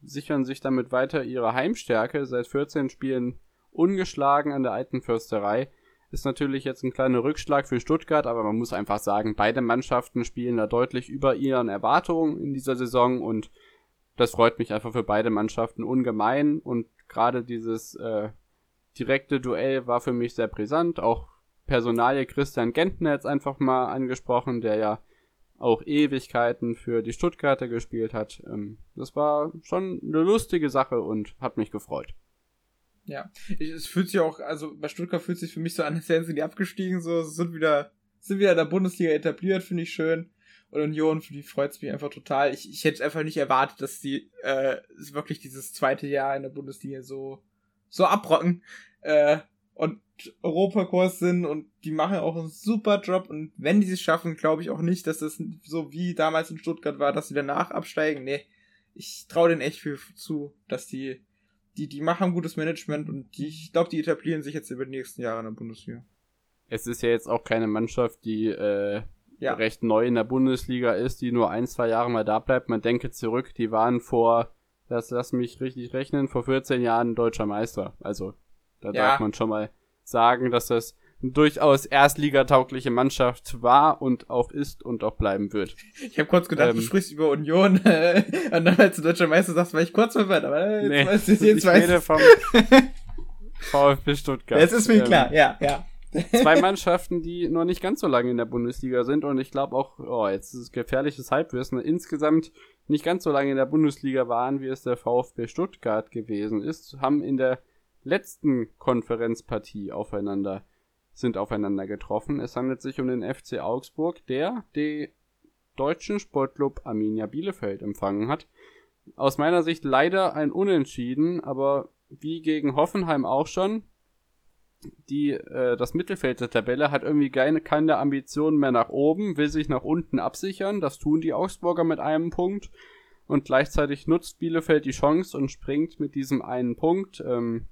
sichern sich damit weiter ihre Heimstärke. Seit 14 Spielen ungeschlagen an der alten Försterei. Ist natürlich jetzt ein kleiner Rückschlag für Stuttgart, aber man muss einfach sagen, beide Mannschaften spielen da deutlich über ihren Erwartungen in dieser Saison und das freut mich einfach für beide Mannschaften ungemein und gerade dieses äh, direkte Duell war für mich sehr brisant. Auch Personalie Christian Gentner jetzt einfach mal angesprochen, der ja auch Ewigkeiten für die Stuttgarter gespielt hat. Ähm, das war schon eine lustige Sache und hat mich gefreut. Ja, ich, es fühlt sich auch, also bei Stuttgart fühlt sich für mich so an, als wären sie die abgestiegen, so sind wieder, sind wieder in der Bundesliga etabliert, finde ich schön. Und Union, für die freut es mich einfach total. Ich, ich hätte einfach nicht erwartet, dass die äh, wirklich dieses zweite Jahr in der Bundesliga so, so abrocken. Äh, und Europakurs sind und die machen auch einen super Job und wenn die es schaffen, glaube ich auch nicht, dass das so wie damals in Stuttgart war, dass sie danach absteigen. Nee, ich traue denen echt viel zu, dass die, die, die machen gutes Management und die, ich glaube, die etablieren sich jetzt über die nächsten Jahre in der Bundesliga. Es ist ja jetzt auch keine Mannschaft, die äh, ja. recht neu in der Bundesliga ist, die nur ein, zwei Jahre mal da bleibt. Man denke zurück, die waren vor, das lass mich richtig rechnen, vor 14 Jahren deutscher Meister. Also da ja. darf man schon mal sagen, dass das durchaus erstligataugliche Mannschaft war und auch ist und auch bleiben wird. Ich habe kurz gedacht, ähm, du sprichst über Union äh, (laughs) und dann als du deutscher Meister sagst, war ich kurz verwirrt, aber jetzt nee, weißt du, jetzt ich rede vom (laughs) VfB Stuttgart. Jetzt ist mir ähm, klar, ja, ja. zwei (laughs) Mannschaften, die noch nicht ganz so lange in der Bundesliga sind und ich glaube auch, oh, jetzt ist es gefährliches Halbwissen, insgesamt nicht ganz so lange in der Bundesliga waren, wie es der VfB Stuttgart gewesen ist, haben in der letzten Konferenzpartie aufeinander sind aufeinander getroffen. Es handelt sich um den FC Augsburg, der die deutschen Sportclub Arminia Bielefeld empfangen hat. Aus meiner Sicht leider ein Unentschieden, aber wie gegen Hoffenheim auch schon, die, äh, das Mittelfeld der Tabelle hat irgendwie keine, keine Ambitionen mehr nach oben, will sich nach unten absichern. Das tun die Augsburger mit einem Punkt. Und gleichzeitig nutzt Bielefeld die Chance und springt mit diesem einen Punkt, ähm,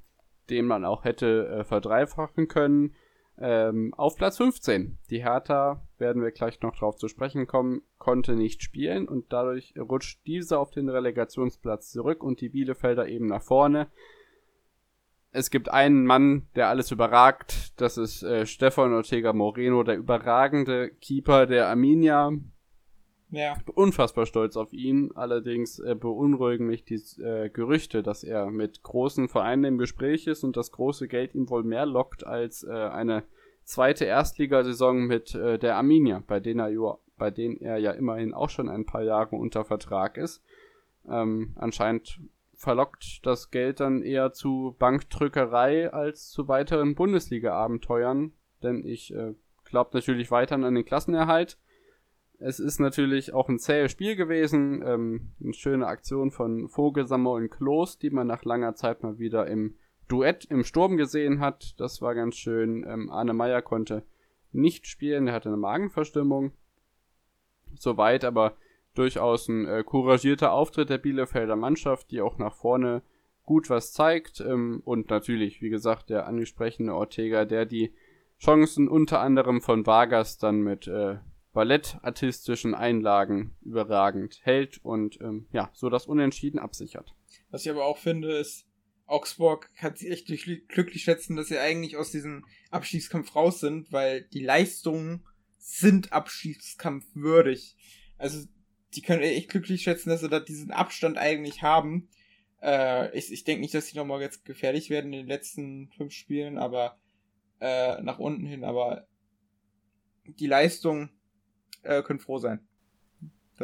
den man auch hätte äh, verdreifachen können, ähm, auf Platz 15. Die Hertha, werden wir gleich noch drauf zu sprechen kommen, konnte nicht spielen und dadurch rutscht diese auf den Relegationsplatz zurück und die Bielefelder eben nach vorne. Es gibt einen Mann, der alles überragt. Das ist äh, Stefan Ortega Moreno, der überragende Keeper der Arminia. Ja. Unfassbar stolz auf ihn. Allerdings äh, beunruhigen mich die äh, Gerüchte, dass er mit großen Vereinen im Gespräch ist und das große Geld ihm wohl mehr lockt als äh, eine zweite Erstligasaison mit äh, der Arminia, bei denen, er, bei denen er ja immerhin auch schon ein paar Jahre unter Vertrag ist. Ähm, anscheinend verlockt das Geld dann eher zu Bankdrückerei als zu weiteren Bundesliga-Abenteuern, denn ich äh, glaube natürlich weiterhin an den Klassenerhalt es ist natürlich auch ein zähes Spiel gewesen. Ähm, eine schöne Aktion von Vogelsammer und Klos, die man nach langer Zeit mal wieder im Duett im Sturm gesehen hat. Das war ganz schön. Ähm, Arne Meyer konnte nicht spielen, er hatte eine Magenverstimmung. Soweit, aber durchaus ein äh, couragierter Auftritt der Bielefelder Mannschaft, die auch nach vorne gut was zeigt. Ähm, und natürlich, wie gesagt, der angesprochene Ortega, der die Chancen unter anderem von Vargas dann mit äh, ballettartistischen Einlagen überragend hält und ähm, ja, so das Unentschieden absichert. Was ich aber auch finde, ist, Augsburg kann sich echt glücklich schätzen, dass sie eigentlich aus diesem Abschiedskampf raus sind, weil die Leistungen sind Abschiedskampf würdig. Also die können echt glücklich schätzen, dass sie da diesen Abstand eigentlich haben. Äh, ich ich denke nicht, dass sie nochmal jetzt gefährlich werden in den letzten fünf Spielen, aber äh, nach unten hin, aber die Leistung äh, können froh sein.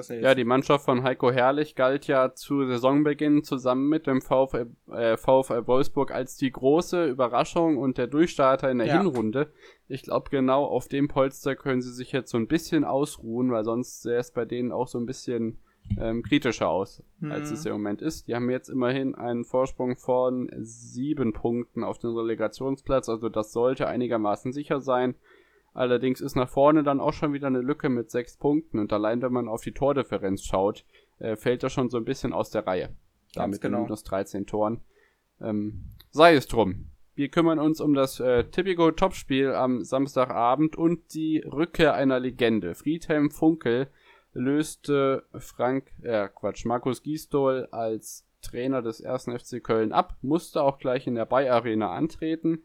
ja, die Mannschaft von Heiko Herrlich galt ja zu Saisonbeginn zusammen mit dem VfL, äh, VfL Wolfsburg als die große Überraschung und der Durchstarter in der ja. Hinrunde. Ich glaube, genau auf dem Polster können sie sich jetzt so ein bisschen ausruhen, weil sonst sähe es bei denen auch so ein bisschen ähm, kritischer aus, mhm. als es im Moment ist. Die haben jetzt immerhin einen Vorsprung von sieben Punkten auf den Relegationsplatz, also das sollte einigermaßen sicher sein. Allerdings ist nach vorne dann auch schon wieder eine Lücke mit sechs Punkten und allein wenn man auf die Tordifferenz schaut, äh, fällt das schon so ein bisschen aus der Reihe. Damit genau. minus 13 Toren. Ähm, sei es drum. Wir kümmern uns um das äh, Typico Topspiel am Samstagabend und die Rückkehr einer Legende. Friedhelm Funkel löste Frank, äh, Quatsch, Markus Gisdol als Trainer des ersten FC Köln ab, musste auch gleich in der Bay Arena antreten.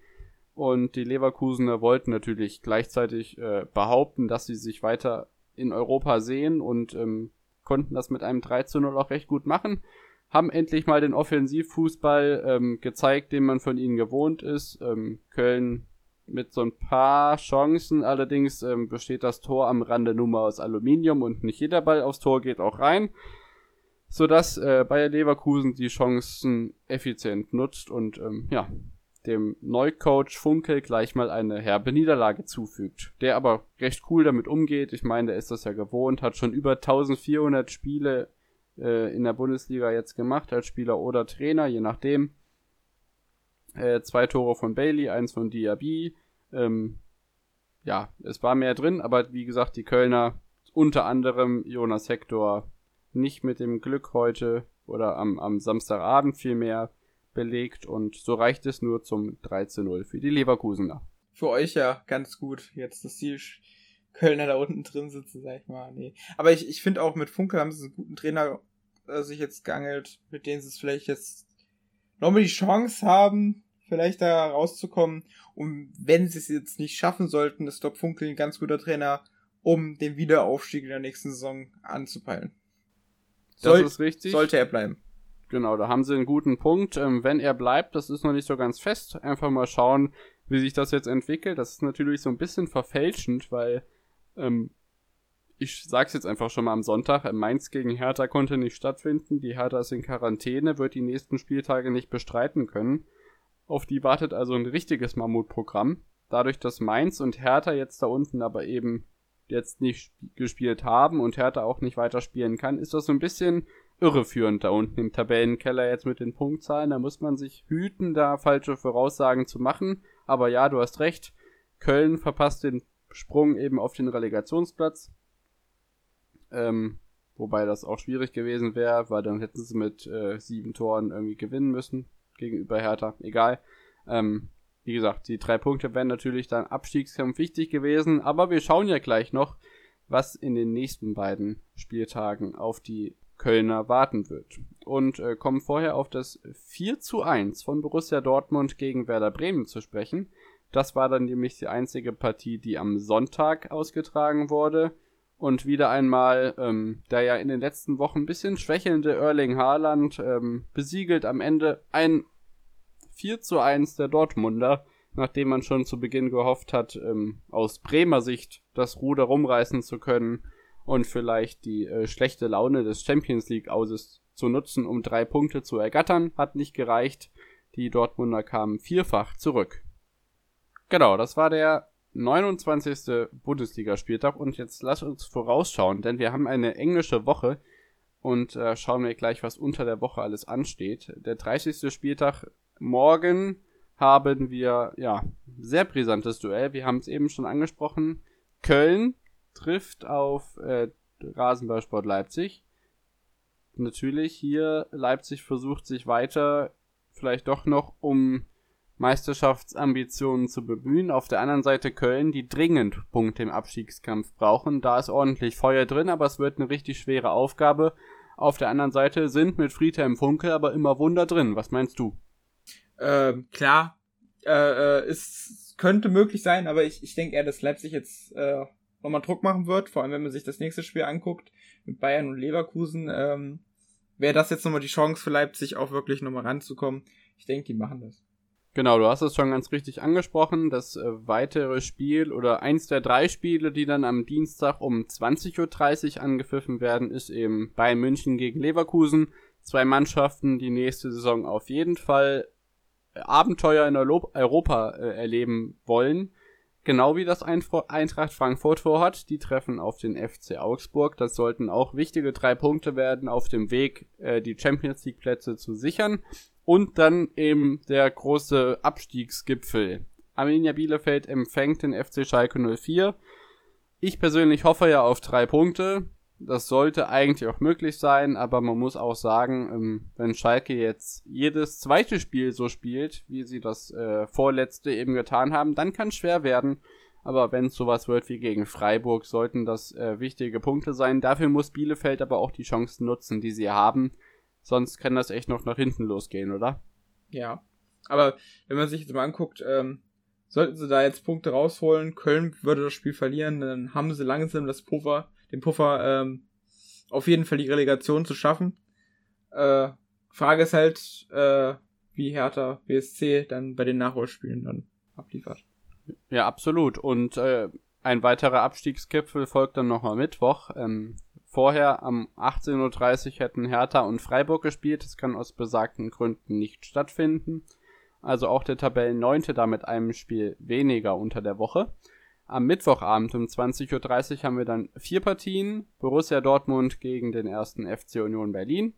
Und die Leverkusener wollten natürlich gleichzeitig äh, behaupten, dass sie sich weiter in Europa sehen und ähm, konnten das mit einem 3 zu 0 auch recht gut machen. Haben endlich mal den Offensivfußball ähm, gezeigt, den man von ihnen gewohnt ist. Ähm, Köln mit so ein paar Chancen, allerdings ähm, besteht das Tor am Rande nur mal aus Aluminium und nicht jeder Ball aufs Tor geht auch rein. Sodass äh, Bayer Leverkusen die Chancen effizient nutzt und ähm, ja, dem Neucoach Funkel gleich mal eine herbe Niederlage zufügt. Der aber recht cool damit umgeht. Ich meine, der ist das ja gewohnt, hat schon über 1400 Spiele äh, in der Bundesliga jetzt gemacht als Spieler oder Trainer, je nachdem. Äh, zwei Tore von Bailey, eins von Diaby. Ähm, ja, es war mehr drin, aber wie gesagt, die Kölner, unter anderem Jonas Hector, nicht mit dem Glück heute oder am, am Samstagabend vielmehr belegt und so reicht es nur zum 13-0 für die Leverkusener. Für euch ja ganz gut, jetzt dass die Kölner da unten drin sitzen, sag ich mal. Nee. Aber ich, ich finde auch mit Funke haben sie einen guten Trainer äh, sich jetzt geangelt, mit denen sie es vielleicht jetzt nochmal die Chance haben, vielleicht da rauszukommen. Und wenn sie es jetzt nicht schaffen sollten, ist Doc Funkel ein ganz guter Trainer, um den Wiederaufstieg in der nächsten Saison anzupeilen. Soll, das ist richtig. Sollte er bleiben. Genau, da haben sie einen guten Punkt. Ähm, wenn er bleibt, das ist noch nicht so ganz fest. Einfach mal schauen, wie sich das jetzt entwickelt, das ist natürlich so ein bisschen verfälschend, weil ähm, ich sag's jetzt einfach schon mal am Sonntag, Mainz gegen Hertha konnte nicht stattfinden. Die Hertha ist in Quarantäne, wird die nächsten Spieltage nicht bestreiten können. Auf die wartet also ein richtiges Mammutprogramm. Dadurch, dass Mainz und Hertha jetzt da unten aber eben jetzt nicht gespielt haben und Hertha auch nicht weiter spielen kann, ist das so ein bisschen irreführend da unten im Tabellenkeller jetzt mit den Punktzahlen. Da muss man sich hüten, da falsche Voraussagen zu machen. Aber ja, du hast recht. Köln verpasst den Sprung eben auf den Relegationsplatz. Ähm, wobei das auch schwierig gewesen wäre, weil dann hätten sie mit äh, sieben Toren irgendwie gewinnen müssen gegenüber Hertha. Egal. Ähm, wie gesagt, die drei Punkte wären natürlich dann Abstiegskampf wichtig gewesen, aber wir schauen ja gleich noch, was in den nächsten beiden Spieltagen auf die Kölner warten wird. Und äh, kommen vorher auf das 4 zu 1 von Borussia Dortmund gegen Werder Bremen zu sprechen. Das war dann nämlich die einzige Partie, die am Sonntag ausgetragen wurde. Und wieder einmal ähm, der ja in den letzten Wochen ein bisschen schwächelnde Erling Haaland ähm, besiegelt am Ende ein 4 zu 1 der Dortmunder, nachdem man schon zu Beginn gehofft hat, ähm, aus Bremer Sicht das Ruder rumreißen zu können und vielleicht die äh, schlechte Laune des Champions League Auses zu nutzen, um drei Punkte zu ergattern, hat nicht gereicht. Die Dortmunder kamen vierfach zurück. Genau, das war der 29. Bundesligaspieltag und jetzt lass uns vorausschauen, denn wir haben eine englische Woche und äh, schauen wir gleich, was unter der Woche alles ansteht. Der 30. Spieltag morgen haben wir, ja, sehr brisantes Duell. Wir haben es eben schon angesprochen. Köln trifft auf äh, Rasenballsport Leipzig. Natürlich hier Leipzig versucht sich weiter vielleicht doch noch um Meisterschaftsambitionen zu bemühen. Auf der anderen Seite Köln, die dringend Punkte im Abstiegskampf brauchen. Da ist ordentlich Feuer drin, aber es wird eine richtig schwere Aufgabe. Auf der anderen Seite sind mit Friedhelm Funke aber immer Wunder drin. Was meinst du? Ähm, klar, äh, äh, es könnte möglich sein, aber ich, ich denke eher, dass Leipzig jetzt äh, nochmal Druck machen wird, vor allem wenn man sich das nächste Spiel anguckt mit Bayern und Leverkusen, ähm, wäre das jetzt nochmal die Chance für Leipzig auch wirklich nochmal ranzukommen. Ich denke, die machen das. Genau, du hast es schon ganz richtig angesprochen. Das äh, weitere Spiel oder eins der drei Spiele, die dann am Dienstag um 20.30 Uhr angepfiffen werden, ist eben Bayern München gegen Leverkusen. Zwei Mannschaften, die nächste Saison auf jeden Fall Abenteuer in Europa äh, erleben wollen. Genau wie das Eintracht Frankfurt vorhat. Die treffen auf den FC Augsburg. Das sollten auch wichtige drei Punkte werden auf dem Weg, äh, die Champions League Plätze zu sichern. Und dann eben der große Abstiegsgipfel. Arminia Bielefeld empfängt den FC Schalke 04. Ich persönlich hoffe ja auf drei Punkte. Das sollte eigentlich auch möglich sein, aber man muss auch sagen, ähm, wenn Schalke jetzt jedes zweite Spiel so spielt, wie sie das äh, vorletzte eben getan haben, dann kann es schwer werden. Aber wenn es sowas wird wie gegen Freiburg, sollten das äh, wichtige Punkte sein. Dafür muss Bielefeld aber auch die Chancen nutzen, die sie haben. Sonst kann das echt noch nach hinten losgehen, oder? Ja. Aber wenn man sich jetzt mal anguckt, ähm, sollten sie da jetzt Punkte rausholen, Köln würde das Spiel verlieren, dann haben sie langsam das Puffer den Puffer ähm, auf jeden Fall die Relegation zu schaffen. Äh, Frage ist halt, äh, wie Hertha BSC dann bei den Nachholspielen dann abliefert. Ja, absolut. Und äh, ein weiterer Abstiegsgipfel folgt dann noch am Mittwoch. Ähm, vorher am 18.30 Uhr hätten Hertha und Freiburg gespielt. Das kann aus besagten Gründen nicht stattfinden. Also auch der Tabellen 9. da mit einem Spiel weniger unter der Woche. Am Mittwochabend um 20.30 Uhr haben wir dann vier Partien. Borussia Dortmund gegen den ersten FC Union Berlin.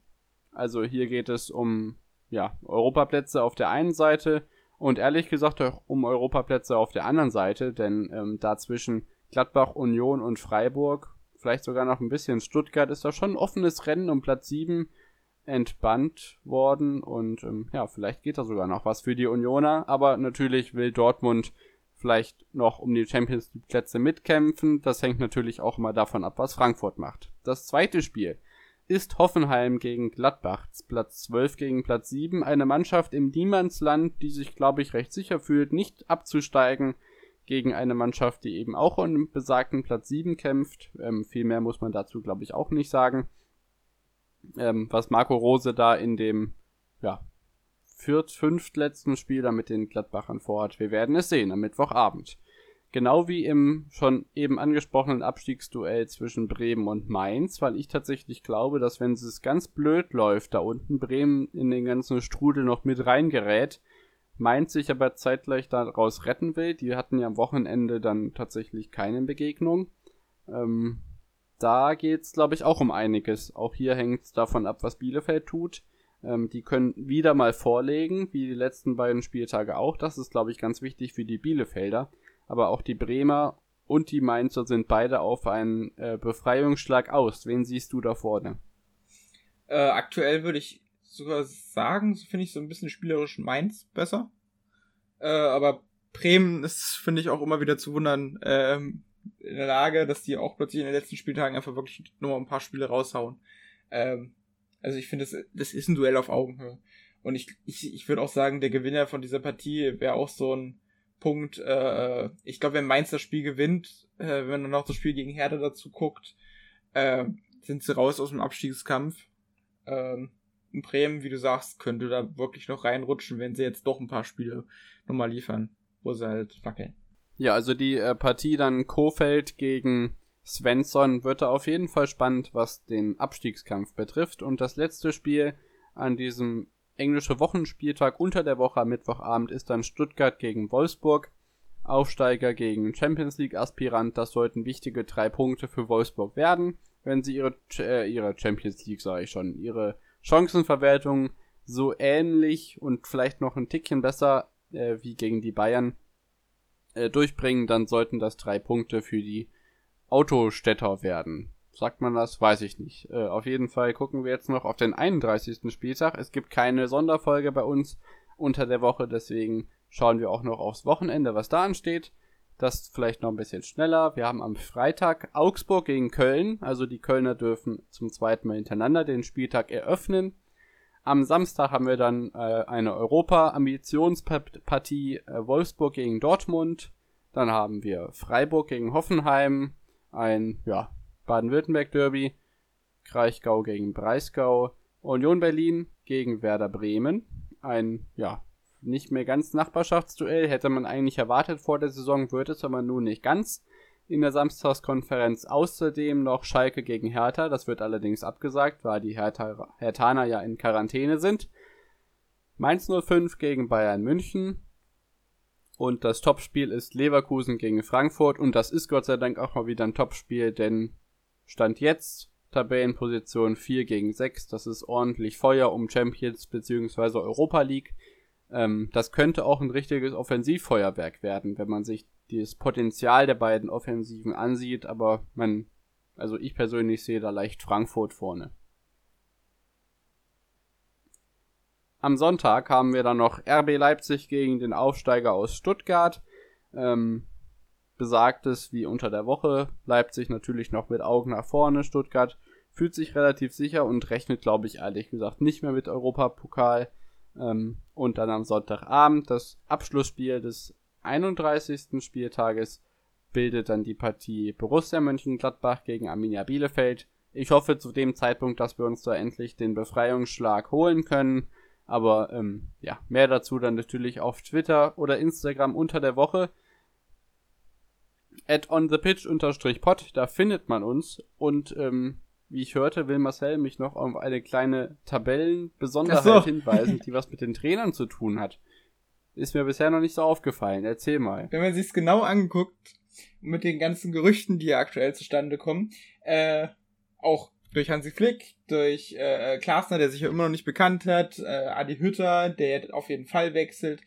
Also hier geht es um ja, Europaplätze auf der einen Seite und ehrlich gesagt auch um Europaplätze auf der anderen Seite, denn ähm, dazwischen Gladbach, Union und Freiburg, vielleicht sogar noch ein bisschen Stuttgart, ist da schon ein offenes Rennen um Platz 7 entbannt worden und ähm, ja, vielleicht geht da sogar noch was für die Unioner, aber natürlich will Dortmund vielleicht noch um die Champions League Plätze mitkämpfen. Das hängt natürlich auch immer davon ab, was Frankfurt macht. Das zweite Spiel ist Hoffenheim gegen Gladbach, Platz 12 gegen Platz 7. Eine Mannschaft im Niemandsland, die sich, glaube ich, recht sicher fühlt, nicht abzusteigen gegen eine Mannschaft, die eben auch um besagten Platz 7 kämpft. Ähm, viel mehr muss man dazu, glaube ich, auch nicht sagen. Ähm, was Marco Rose da in dem ja, viert, fünftletzten Spieler mit den Gladbachern vorhat. Wir werden es sehen am Mittwochabend. Genau wie im schon eben angesprochenen Abstiegsduell zwischen Bremen und Mainz, weil ich tatsächlich glaube, dass wenn es ganz blöd läuft, da unten Bremen in den ganzen Strudel noch mit reingerät, Mainz sich aber zeitgleich daraus retten will. Die hatten ja am Wochenende dann tatsächlich keine Begegnung. Ähm, da geht's, glaube ich, auch um einiges. Auch hier hängt es davon ab, was Bielefeld tut. Ähm, die können wieder mal vorlegen, wie die letzten beiden Spieltage auch. Das ist, glaube ich, ganz wichtig für die Bielefelder aber auch die Bremer und die Mainzer sind beide auf einen äh, Befreiungsschlag aus. Wen siehst du da vorne? Äh, aktuell würde ich sogar sagen, finde ich so ein bisschen spielerisch Mainz besser. Äh, aber Bremen ist, finde ich, auch immer wieder zu wundern ähm, in der Lage, dass die auch plötzlich in den letzten Spieltagen einfach wirklich nur ein paar Spiele raushauen. Ähm, also ich finde, das, das ist ein Duell auf Augenhöhe. Und ich, ich, ich würde auch sagen, der Gewinner von dieser Partie wäre auch so ein Punkt, äh, ich glaube, wenn Mainz das Spiel gewinnt, äh, wenn man noch das Spiel gegen Hertha dazu guckt, äh, sind sie raus aus dem Abstiegskampf. Ähm, in Bremen, wie du sagst, könnte da wirklich noch reinrutschen, wenn sie jetzt doch ein paar Spiele nochmal liefern, wo sie halt wackeln. Ja, also die äh, Partie dann Kofeld gegen Svensson wird da auf jeden Fall spannend, was den Abstiegskampf betrifft. Und das letzte Spiel an diesem englische Wochenspieltag unter der Woche am Mittwochabend ist dann Stuttgart gegen Wolfsburg. Aufsteiger gegen Champions League Aspirant. Das sollten wichtige drei Punkte für Wolfsburg werden, wenn sie ihre, äh, ihre Champions League, sage ich schon, ihre Chancenverwertung so ähnlich und vielleicht noch ein Tickchen besser äh, wie gegen die Bayern äh, durchbringen, dann sollten das drei Punkte für die Autostädter werden. Sagt man das? Weiß ich nicht. Äh, auf jeden Fall gucken wir jetzt noch auf den 31. Spieltag. Es gibt keine Sonderfolge bei uns unter der Woche, deswegen schauen wir auch noch aufs Wochenende, was da ansteht. Das vielleicht noch ein bisschen schneller. Wir haben am Freitag Augsburg gegen Köln. Also die Kölner dürfen zum zweiten Mal hintereinander den Spieltag eröffnen. Am Samstag haben wir dann äh, eine Europa-Ambitionspartie äh, Wolfsburg gegen Dortmund. Dann haben wir Freiburg gegen Hoffenheim. Ein, ja, Baden-Württemberg-Derby, Kraichgau gegen Breisgau, Union Berlin gegen Werder Bremen. Ein, ja, nicht mehr ganz Nachbarschaftsduell, hätte man eigentlich erwartet vor der Saison, wird es aber nun nicht ganz. In der Samstagskonferenz außerdem noch Schalke gegen Hertha, das wird allerdings abgesagt, weil die Hertha, Herthaner ja in Quarantäne sind. Mainz 05 gegen Bayern München. Und das Topspiel ist Leverkusen gegen Frankfurt. Und das ist Gott sei Dank auch mal wieder ein Topspiel, denn Stand jetzt Tabellenposition 4 gegen 6. Das ist ordentlich Feuer um Champions bzw. Europa League. Ähm, das könnte auch ein richtiges Offensivfeuerwerk werden, wenn man sich das Potenzial der beiden Offensiven ansieht. Aber man, also ich persönlich sehe da leicht Frankfurt vorne. Am Sonntag haben wir dann noch RB Leipzig gegen den Aufsteiger aus Stuttgart. Ähm, Besagtes wie unter der Woche. Leipzig natürlich noch mit Augen nach vorne. Stuttgart fühlt sich relativ sicher und rechnet, glaube ich, ehrlich gesagt nicht mehr mit Europapokal. Ähm, und dann am Sonntagabend das Abschlussspiel des 31. Spieltages bildet dann die Partie Borussia Mönchengladbach gegen Arminia Bielefeld. Ich hoffe zu dem Zeitpunkt, dass wir uns da endlich den Befreiungsschlag holen können. Aber ähm, ja, mehr dazu dann natürlich auf Twitter oder Instagram unter der Woche at onthepitch-pod, da findet man uns. Und ähm, wie ich hörte, will Marcel mich noch auf eine kleine Tabellenbesonderheit so. hinweisen, die (laughs) was mit den Trainern zu tun hat. Ist mir bisher noch nicht so aufgefallen. Erzähl mal. Wenn man sich's genau anguckt, mit den ganzen Gerüchten, die ja aktuell zustande kommen, äh, auch durch Hansi Flick, durch äh, Klasner, der sich ja immer noch nicht bekannt hat, äh, Adi Hütter, der auf jeden Fall wechselt,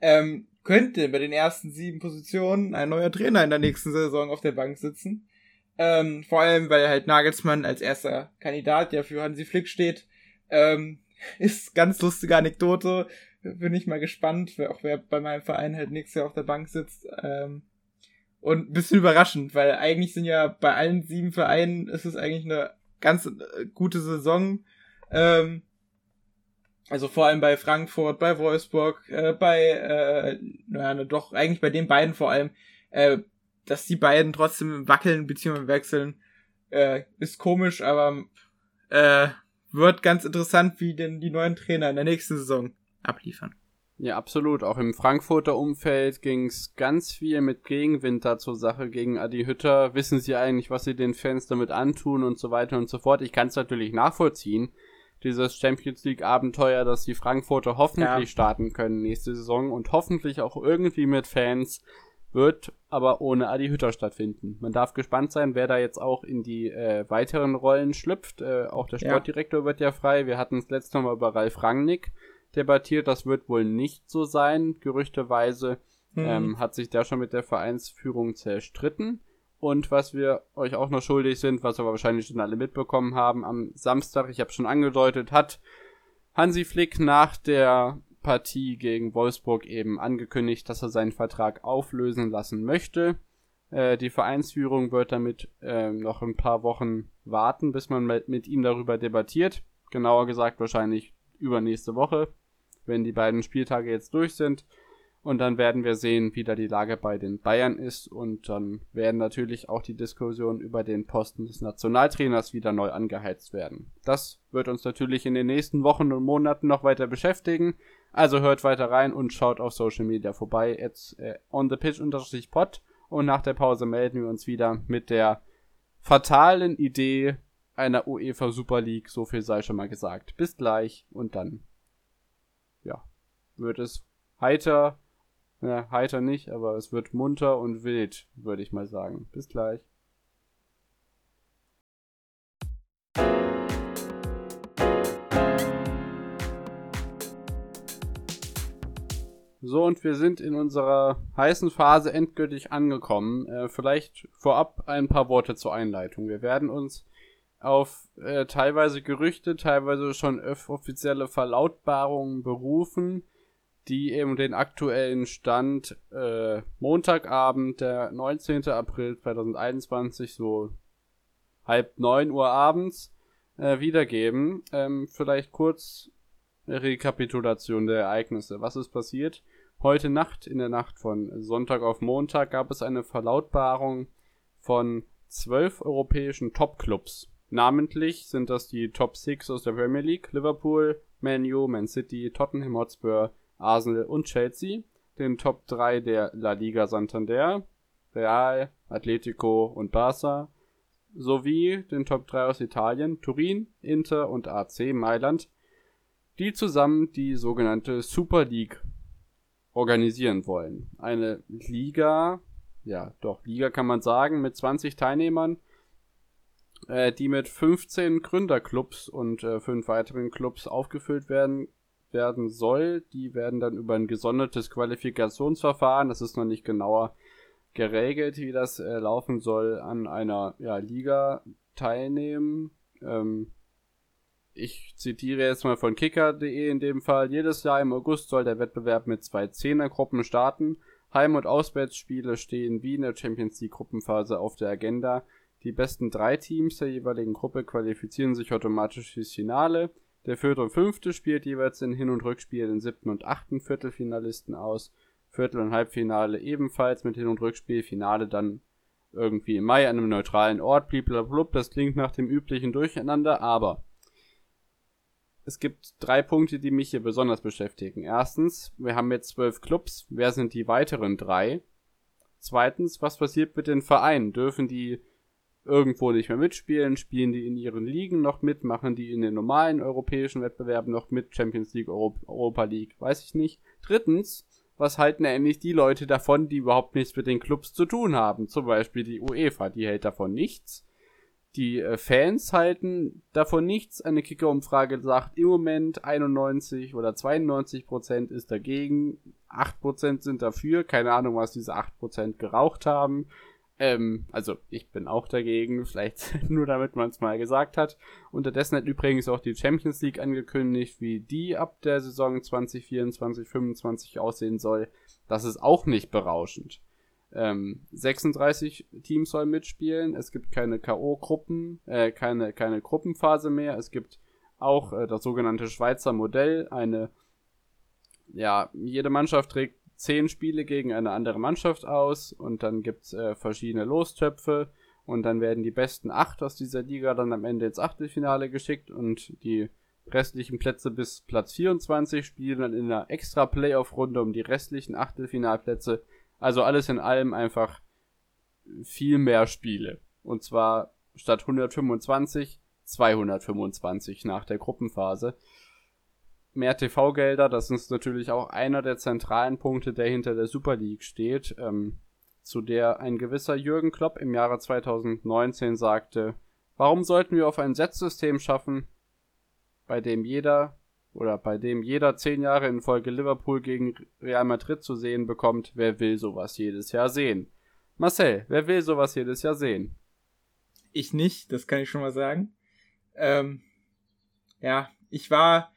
ähm, könnte bei den ersten sieben Positionen ein neuer Trainer in der nächsten Saison auf der Bank sitzen. Ähm, vor allem, weil halt Nagelsmann als erster Kandidat, der für Hansi Flick steht, ähm, (laughs) ist ganz lustige Anekdote. Bin ich mal gespannt, wer, auch wer bei meinem Verein halt nächstes Jahr auf der Bank sitzt. Ähm, und bisschen überraschend, weil eigentlich sind ja bei allen sieben Vereinen ist es eigentlich eine ganz äh, gute Saison. Ähm, also vor allem bei Frankfurt, bei Wolfsburg, äh, bei, äh, naja, ne, doch, eigentlich bei den beiden vor allem, äh, dass die beiden trotzdem wackeln bzw. wechseln, äh, ist komisch, aber äh, wird ganz interessant, wie denn die neuen Trainer in der nächsten Saison abliefern. Ja, absolut. Auch im Frankfurter Umfeld ging es ganz viel mit Gegenwind da zur Sache gegen Adi Hütter. Wissen sie eigentlich, was sie den Fans damit antun und so weiter und so fort. Ich kann es natürlich nachvollziehen, dieses Champions League Abenteuer, dass die Frankfurter hoffentlich ja. starten können nächste Saison und hoffentlich auch irgendwie mit Fans wird aber ohne Adi Hütter stattfinden. Man darf gespannt sein, wer da jetzt auch in die äh, weiteren Rollen schlüpft. Äh, auch der Sportdirektor ja. wird ja frei. Wir hatten es letztes Mal über Ralf Rangnick debattiert. Das wird wohl nicht so sein. Gerüchteweise hm. ähm, hat sich da schon mit der Vereinsführung zerstritten. Und was wir euch auch noch schuldig sind, was wir wahrscheinlich schon alle mitbekommen haben, am Samstag, ich habe schon angedeutet, hat Hansi Flick nach der Partie gegen Wolfsburg eben angekündigt, dass er seinen Vertrag auflösen lassen möchte. Äh, die Vereinsführung wird damit äh, noch ein paar Wochen warten, bis man mit, mit ihm darüber debattiert. Genauer gesagt wahrscheinlich übernächste Woche wenn die beiden Spieltage jetzt durch sind. Und dann werden wir sehen, wie da die Lage bei den Bayern ist. Und dann werden natürlich auch die Diskussionen über den Posten des Nationaltrainers wieder neu angeheizt werden. Das wird uns natürlich in den nächsten Wochen und Monaten noch weiter beschäftigen. Also hört weiter rein und schaut auf Social Media vorbei. Jetzt äh, on the pitch unterstrich pod. Und nach der Pause melden wir uns wieder mit der fatalen Idee einer UEFA Super League. So viel sei schon mal gesagt. Bis gleich und dann wird es heiter, na, heiter nicht, aber es wird munter und wild, würde ich mal sagen. Bis gleich. So, und wir sind in unserer heißen Phase endgültig angekommen. Äh, vielleicht vorab ein paar Worte zur Einleitung. Wir werden uns auf äh, teilweise Gerüchte, teilweise schon offizielle Verlautbarungen berufen, die eben den aktuellen Stand äh, Montagabend, der 19. April 2021, so halb neun Uhr abends, äh, wiedergeben. Ähm, vielleicht kurz Rekapitulation der Ereignisse. Was ist passiert? Heute Nacht, in der Nacht von Sonntag auf Montag, gab es eine Verlautbarung von zwölf europäischen Topclubs. Namentlich sind das die Top 6 aus der Premier League, Liverpool, Man U, Man City, Tottenham Hotspur, Arsenal und Chelsea, den Top 3 der La Liga Santander, Real, Atletico und Barca, sowie den Top 3 aus Italien, Turin, Inter und AC Mailand, die zusammen die sogenannte Super League organisieren wollen. Eine Liga, ja, doch, Liga kann man sagen, mit 20 Teilnehmern, äh, die mit 15 Gründerclubs und äh, fünf weiteren Clubs aufgefüllt werden werden soll. Die werden dann über ein gesondertes Qualifikationsverfahren, das ist noch nicht genauer geregelt, wie das äh, laufen soll, an einer ja, Liga teilnehmen. Ähm, ich zitiere jetzt mal von kicker.de in dem Fall. Jedes Jahr im August soll der Wettbewerb mit zwei Zehnergruppen starten. Heim- und Auswärtsspiele stehen wie in der Champions League Gruppenphase auf der Agenda. Die besten drei Teams der jeweiligen Gruppe qualifizieren sich automatisch fürs Finale. Der vierte und fünfte spielt jeweils in Hin- und Rückspiel den siebten und achten Viertelfinalisten aus. Viertel- und Halbfinale ebenfalls mit Hin- und Rückspiel. Finale dann irgendwie im Mai an einem neutralen Ort. Blablabla. Das klingt nach dem üblichen Durcheinander, aber es gibt drei Punkte, die mich hier besonders beschäftigen. Erstens, wir haben jetzt zwölf Clubs. Wer sind die weiteren drei? Zweitens, was passiert mit den Vereinen? Dürfen die irgendwo nicht mehr mitspielen, spielen die in ihren Ligen noch mit, machen die in den normalen europäischen Wettbewerben noch mit, Champions League, Euro Europa League, weiß ich nicht. Drittens, was halten eigentlich die Leute davon, die überhaupt nichts mit den Clubs zu tun haben? Zum Beispiel die UEFA, die hält davon nichts. Die äh, Fans halten davon nichts. Eine Kicker-Umfrage sagt im Moment 91 oder 92 Prozent ist dagegen, 8 Prozent sind dafür. Keine Ahnung, was diese 8 Prozent geraucht haben. Ähm, also ich bin auch dagegen, (laughs) vielleicht nur damit man es mal gesagt hat. Unterdessen hat übrigens auch die Champions League angekündigt, wie die ab der Saison 2024, 2025 aussehen soll. Das ist auch nicht berauschend. Ähm, 36 Teams sollen mitspielen. Es gibt keine K.O.-Gruppen, äh, keine, keine Gruppenphase mehr. Es gibt auch äh, das sogenannte Schweizer Modell. Eine, ja, jede Mannschaft trägt zehn Spiele gegen eine andere Mannschaft aus und dann gibt's äh, verschiedene Lostöpfe und dann werden die besten acht aus dieser Liga dann am Ende ins Achtelfinale geschickt und die restlichen Plätze bis Platz 24, spielen dann in einer extra Playoff-Runde um die restlichen Achtelfinalplätze. Also alles in allem einfach viel mehr Spiele. Und zwar statt 125 225 nach der Gruppenphase. Mehr TV-Gelder, das ist natürlich auch einer der zentralen Punkte, der hinter der Super League steht, ähm, zu der ein gewisser Jürgen Klopp im Jahre 2019 sagte, warum sollten wir auf ein Setzsystem schaffen, bei dem jeder oder bei dem jeder zehn Jahre in Folge Liverpool gegen Real Madrid zu sehen bekommt, wer will sowas jedes Jahr sehen? Marcel, wer will sowas jedes Jahr sehen? Ich nicht, das kann ich schon mal sagen. Ähm, ja, ich war,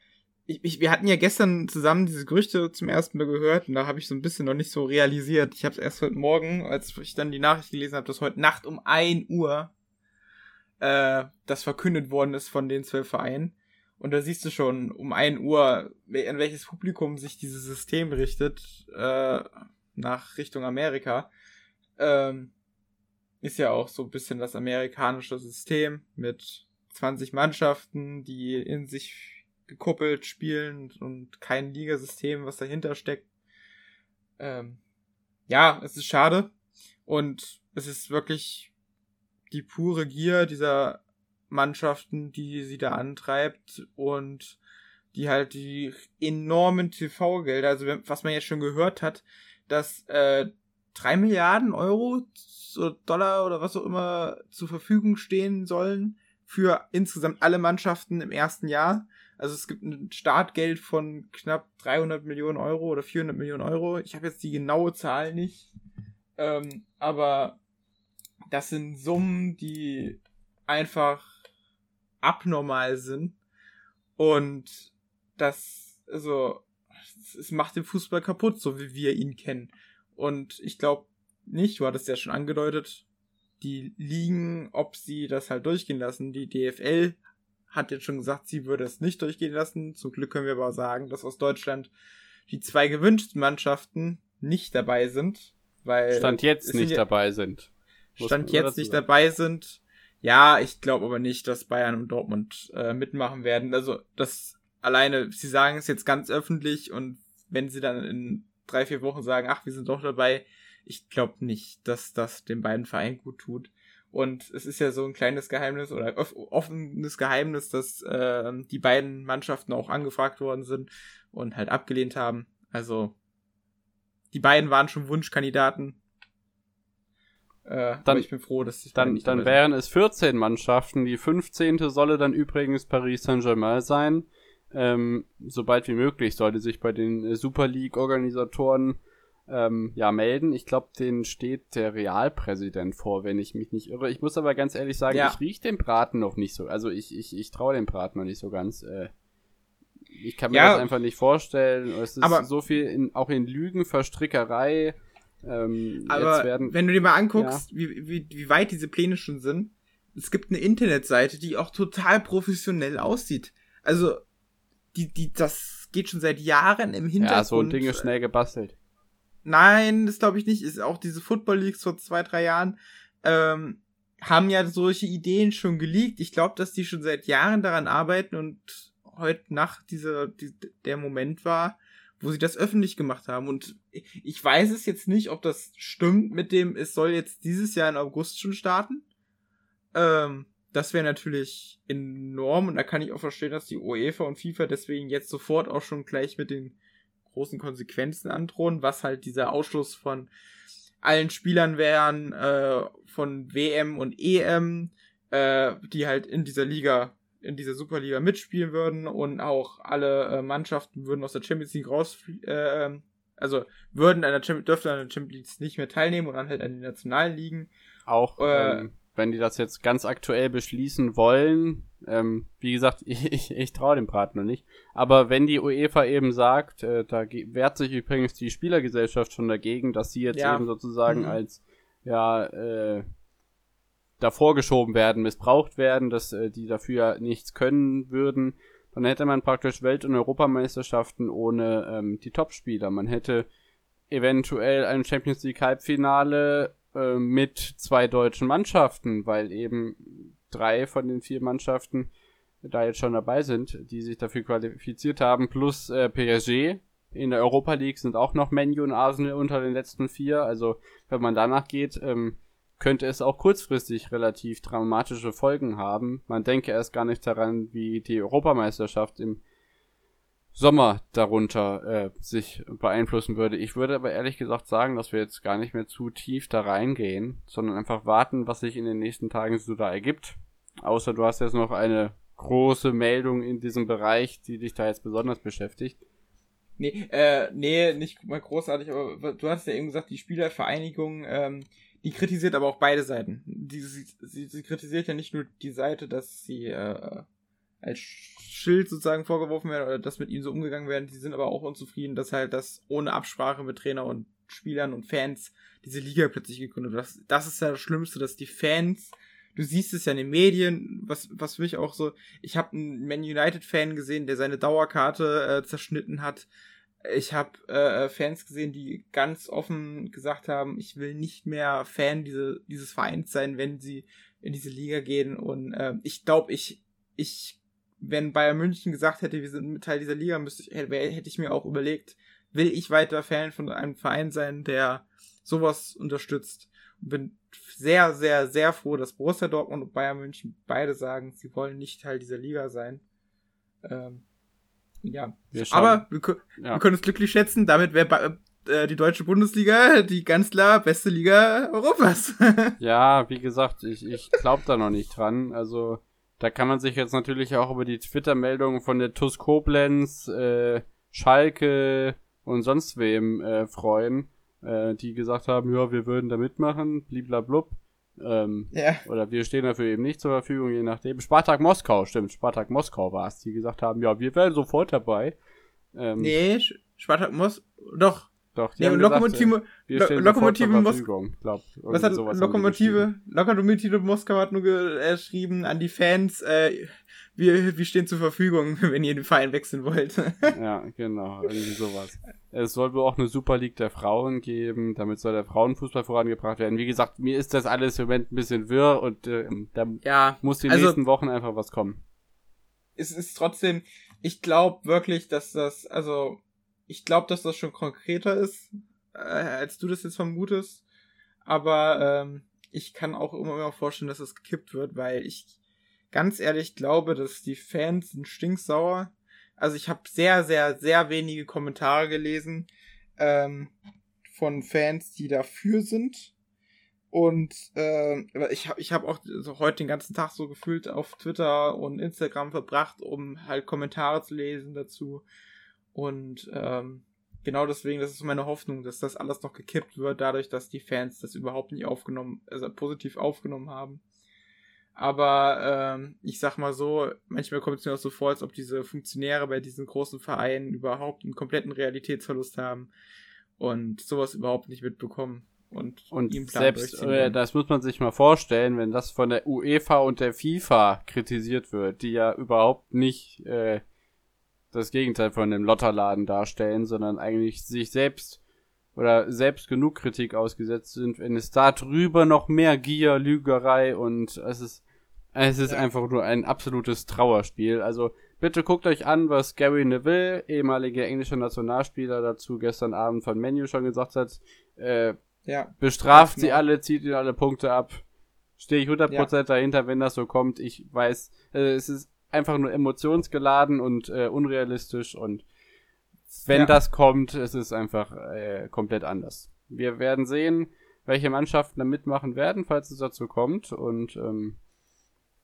ich, ich, wir hatten ja gestern zusammen diese Gerüchte zum ersten Mal gehört und da habe ich so ein bisschen noch nicht so realisiert. Ich habe es erst heute Morgen, als ich dann die Nachricht gelesen habe, dass heute Nacht um 1 Uhr äh, das verkündet worden ist von den zwölf Vereinen. Und da siehst du schon um 1 Uhr, an welches Publikum sich dieses System richtet, äh, nach Richtung Amerika. Ähm, ist ja auch so ein bisschen das amerikanische System mit 20 Mannschaften, die in sich gekuppelt spielen und kein Ligasystem, was dahinter steckt. Ähm, ja, es ist schade und es ist wirklich die pure Gier dieser Mannschaften, die sie da antreibt und die halt die enormen TV-Gelder, also was man jetzt schon gehört hat, dass äh, 3 Milliarden Euro oder Dollar oder was auch immer zur Verfügung stehen sollen für insgesamt alle Mannschaften im ersten Jahr. Also es gibt ein Startgeld von knapp 300 Millionen Euro oder 400 Millionen Euro. Ich habe jetzt die genaue Zahl nicht. Ähm, aber das sind Summen, die einfach abnormal sind. Und das, also, es macht den Fußball kaputt, so wie wir ihn kennen. Und ich glaube nicht, du hattest ja schon angedeutet, die Ligen, ob sie das halt durchgehen lassen. Die DFL hat jetzt schon gesagt, sie würde es nicht durchgehen lassen. Zum Glück können wir aber sagen, dass aus Deutschland die zwei gewünschten Mannschaften nicht dabei sind. Weil Stand jetzt nicht ja, dabei sind. Stand jetzt nicht sagen. dabei sind. Ja, ich glaube aber nicht, dass Bayern und Dortmund äh, mitmachen werden. Also das alleine, sie sagen es jetzt ganz öffentlich und wenn sie dann in drei, vier Wochen sagen, ach, wir sind doch dabei, ich glaube nicht, dass das den beiden Vereinen gut tut. Und es ist ja so ein kleines Geheimnis oder offenes Geheimnis, dass äh, die beiden Mannschaften auch angefragt worden sind und halt abgelehnt haben. Also die beiden waren schon Wunschkandidaten. Äh, dann, ich bin froh, dass ich dann nicht dann wären es 14 Mannschaften. Die 15. solle dann übrigens Paris Saint-Germain sein. Ähm, sobald wie möglich sollte sich bei den Super League-Organisatoren ähm, ja, melden. Ich glaube, den steht der Realpräsident vor, wenn ich mich nicht irre. Ich muss aber ganz ehrlich sagen, ja. ich rieche den Braten noch nicht so. Also ich, ich, ich traue dem Braten noch nicht so ganz. Äh, ich kann mir ja, das einfach nicht vorstellen. Es ist aber, so viel in, auch in Lügen, Verstrickerei. Ähm, aber werden, wenn du dir mal anguckst, ja. wie, wie, wie weit diese Pläne schon sind, es gibt eine Internetseite, die auch total professionell aussieht. Also, die, die, das geht schon seit Jahren im Hintergrund. Ja, so ein Ding ist schnell gebastelt. Nein, das glaube ich nicht. Ist auch diese Football Leagues vor zwei, drei Jahren ähm, haben ja solche Ideen schon geleakt. Ich glaube, dass die schon seit Jahren daran arbeiten und heute Nacht dieser die, der Moment war, wo sie das öffentlich gemacht haben. Und ich weiß es jetzt nicht, ob das stimmt mit dem, es soll jetzt dieses Jahr in August schon starten. Ähm, das wäre natürlich enorm und da kann ich auch verstehen, dass die UEFA und FIFA deswegen jetzt sofort auch schon gleich mit den großen Konsequenzen androhen, was halt dieser Ausschluss von allen Spielern wären, äh, von WM und EM, äh, die halt in dieser Liga, in dieser Superliga mitspielen würden und auch alle äh, Mannschaften würden aus der Champions League raus, äh, also würden an der Champions, dürften an der Champions League nicht mehr teilnehmen und dann halt an den nationalen Ligen. Auch äh, ähm, wenn die das jetzt ganz aktuell beschließen wollen, ähm, wie gesagt, (laughs) ich, ich, ich traue dem Braten noch nicht, aber wenn die UEFA eben sagt, äh, da wehrt sich übrigens die Spielergesellschaft schon dagegen, dass sie jetzt ja. eben sozusagen mhm. als, ja, äh, davor geschoben werden, missbraucht werden, dass äh, die dafür nichts können würden, dann hätte man praktisch Welt- und Europameisterschaften ohne ähm, die Topspieler. Man hätte eventuell ein Champions League Halbfinale äh, mit zwei deutschen Mannschaften, weil eben drei von den vier Mannschaften da jetzt schon dabei sind, die sich dafür qualifiziert haben, plus äh, PSG. In der Europa League sind auch noch Menu und Arsenal unter den letzten vier. Also wenn man danach geht, ähm, könnte es auch kurzfristig relativ dramatische Folgen haben. Man denke erst gar nicht daran, wie die Europameisterschaft im Sommer darunter äh, sich beeinflussen würde. Ich würde aber ehrlich gesagt sagen, dass wir jetzt gar nicht mehr zu tief da reingehen, sondern einfach warten, was sich in den nächsten Tagen so da ergibt. Außer du hast jetzt noch eine große Meldung in diesem Bereich, die dich da jetzt besonders beschäftigt. Nee, äh, nee, nicht mal großartig, aber du hast ja eben gesagt, die Spielervereinigung, ähm, die kritisiert aber auch beide Seiten. Die, sie, sie, sie kritisiert ja nicht nur die Seite, dass sie äh, als Schild sozusagen vorgeworfen werden oder dass mit ihnen so umgegangen werden. Die sind aber auch unzufrieden, dass halt das ohne Absprache mit Trainer und Spielern und Fans diese Liga plötzlich gegründet wird. Das, das ist ja das Schlimmste, dass die Fans, du siehst es ja in den Medien, was, was für mich auch so, ich habe einen Man United-Fan gesehen, der seine Dauerkarte äh, zerschnitten hat. Ich habe äh, Fans gesehen, die ganz offen gesagt haben, ich will nicht mehr Fan diese, dieses Vereins sein, wenn sie in diese Liga gehen. Und äh, ich glaube, ich, ich wenn Bayern München gesagt hätte, wir sind Teil dieser Liga, müsste ich, hätte, ich mir auch überlegt, will ich weiter Fan von einem Verein sein, der sowas unterstützt. Und bin sehr, sehr, sehr froh, dass Borussia Dortmund und Bayern München beide sagen, sie wollen nicht Teil dieser Liga sein. Ähm, ja. Wir Aber wir, ja. wir, können es glücklich schätzen, damit wäre äh, die deutsche Bundesliga die ganz klar beste Liga Europas. (laughs) ja, wie gesagt, ich, ich glaube da noch nicht dran. Also da kann man sich jetzt natürlich auch über die Twitter-Meldungen von der TUS Koblenz, äh, Schalke und sonst wem äh, freuen, äh, die gesagt haben, ja, wir würden da mitmachen, bliblablub. Ähm, ja. Oder wir stehen dafür eben nicht zur Verfügung, je nachdem. Spartak Moskau, stimmt, Spartak Moskau war es, die gesagt haben, ja, wir wären sofort dabei. Ähm, nee, Spartak Moskau, doch, doch, die nee, haben Lokomotive, gesagt, wir Lokomotive Moskau. Was hat Lokomotive? Lokomotive Moskau hat nur geschrieben an die Fans, äh, wir, wir stehen zur Verfügung, (laughs) wenn ihr den Verein wechseln wollt. (laughs) ja, genau, irgendwie sowas. Es soll wohl auch eine Super League der Frauen geben, damit soll der Frauenfußball vorangebracht werden. Wie gesagt, mir ist das alles im Moment ein bisschen wirr und äh, da ja, muss die also, nächsten Wochen einfach was kommen. Es ist trotzdem, ich glaube wirklich, dass das, also ich glaube, dass das schon konkreter ist, äh, als du das jetzt vermutest. Aber ähm, ich kann auch immer mehr vorstellen, dass es gekippt wird, weil ich ganz ehrlich glaube, dass die Fans sind stinksauer. Also ich habe sehr, sehr, sehr wenige Kommentare gelesen ähm, von Fans, die dafür sind. Und äh, ich habe ich hab auch so heute den ganzen Tag so gefühlt auf Twitter und Instagram verbracht, um halt Kommentare zu lesen dazu. Und ähm, genau deswegen, das ist meine Hoffnung, dass das alles noch gekippt wird, dadurch, dass die Fans das überhaupt nicht aufgenommen, also positiv aufgenommen haben. Aber ähm, ich sag mal so, manchmal kommt es mir auch so vor, als ob diese Funktionäre bei diesen großen Vereinen überhaupt einen kompletten Realitätsverlust haben und sowas überhaupt nicht mitbekommen. Und, und selbst, äh, das muss man sich mal vorstellen, wenn das von der UEFA und der FIFA kritisiert wird, die ja überhaupt nicht äh, das Gegenteil von dem Lotterladen darstellen, sondern eigentlich sich selbst oder selbst genug Kritik ausgesetzt sind, wenn es da drüber noch mehr Gier, Lügerei und es ist es ist ja. einfach nur ein absolutes Trauerspiel. Also bitte guckt euch an, was Gary Neville, ehemaliger englischer Nationalspieler, dazu gestern Abend von Menu schon gesagt hat. Äh, ja. Bestraft sie alle, zieht ihnen alle Punkte ab. Stehe ich 100% ja. dahinter, wenn das so kommt. Ich weiß, äh, es ist einfach nur emotionsgeladen und äh, unrealistisch und wenn ja. das kommt, ist es einfach äh, komplett anders. Wir werden sehen, welche Mannschaften da mitmachen werden, falls es dazu kommt und ähm,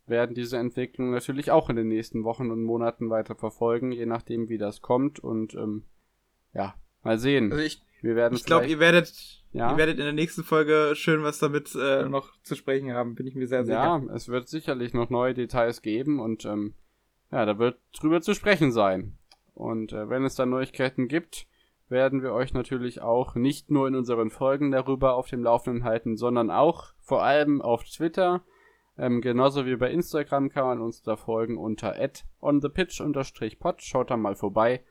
werden diese Entwicklung natürlich auch in den nächsten Wochen und Monaten weiter verfolgen, je nachdem wie das kommt und ähm, ja, mal sehen. Also ich, wir werden ich glaube, ihr werdet ja? Ihr werdet in der nächsten Folge schön was damit äh, noch zu sprechen haben, bin ich mir sehr sicher. Ja, es wird sicherlich noch neue Details geben und ähm, ja, da wird drüber zu sprechen sein. Und äh, wenn es da Neuigkeiten gibt, werden wir euch natürlich auch nicht nur in unseren Folgen darüber auf dem Laufenden halten, sondern auch vor allem auf Twitter. Ähm, genauso wie bei Instagram kann man uns da folgen unter onthepitch-pod. Schaut da mal vorbei.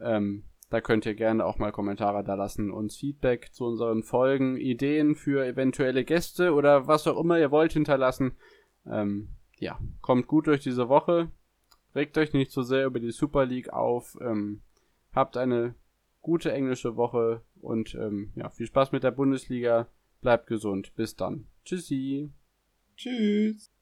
Ähm, da könnt ihr gerne auch mal Kommentare da lassen, uns Feedback zu unseren Folgen, Ideen für eventuelle Gäste oder was auch immer ihr wollt hinterlassen. Ähm, ja, kommt gut durch diese Woche. Regt euch nicht so sehr über die Super League auf. Ähm, habt eine gute englische Woche und ähm, ja, viel Spaß mit der Bundesliga. Bleibt gesund. Bis dann. Tschüssi. Tschüss.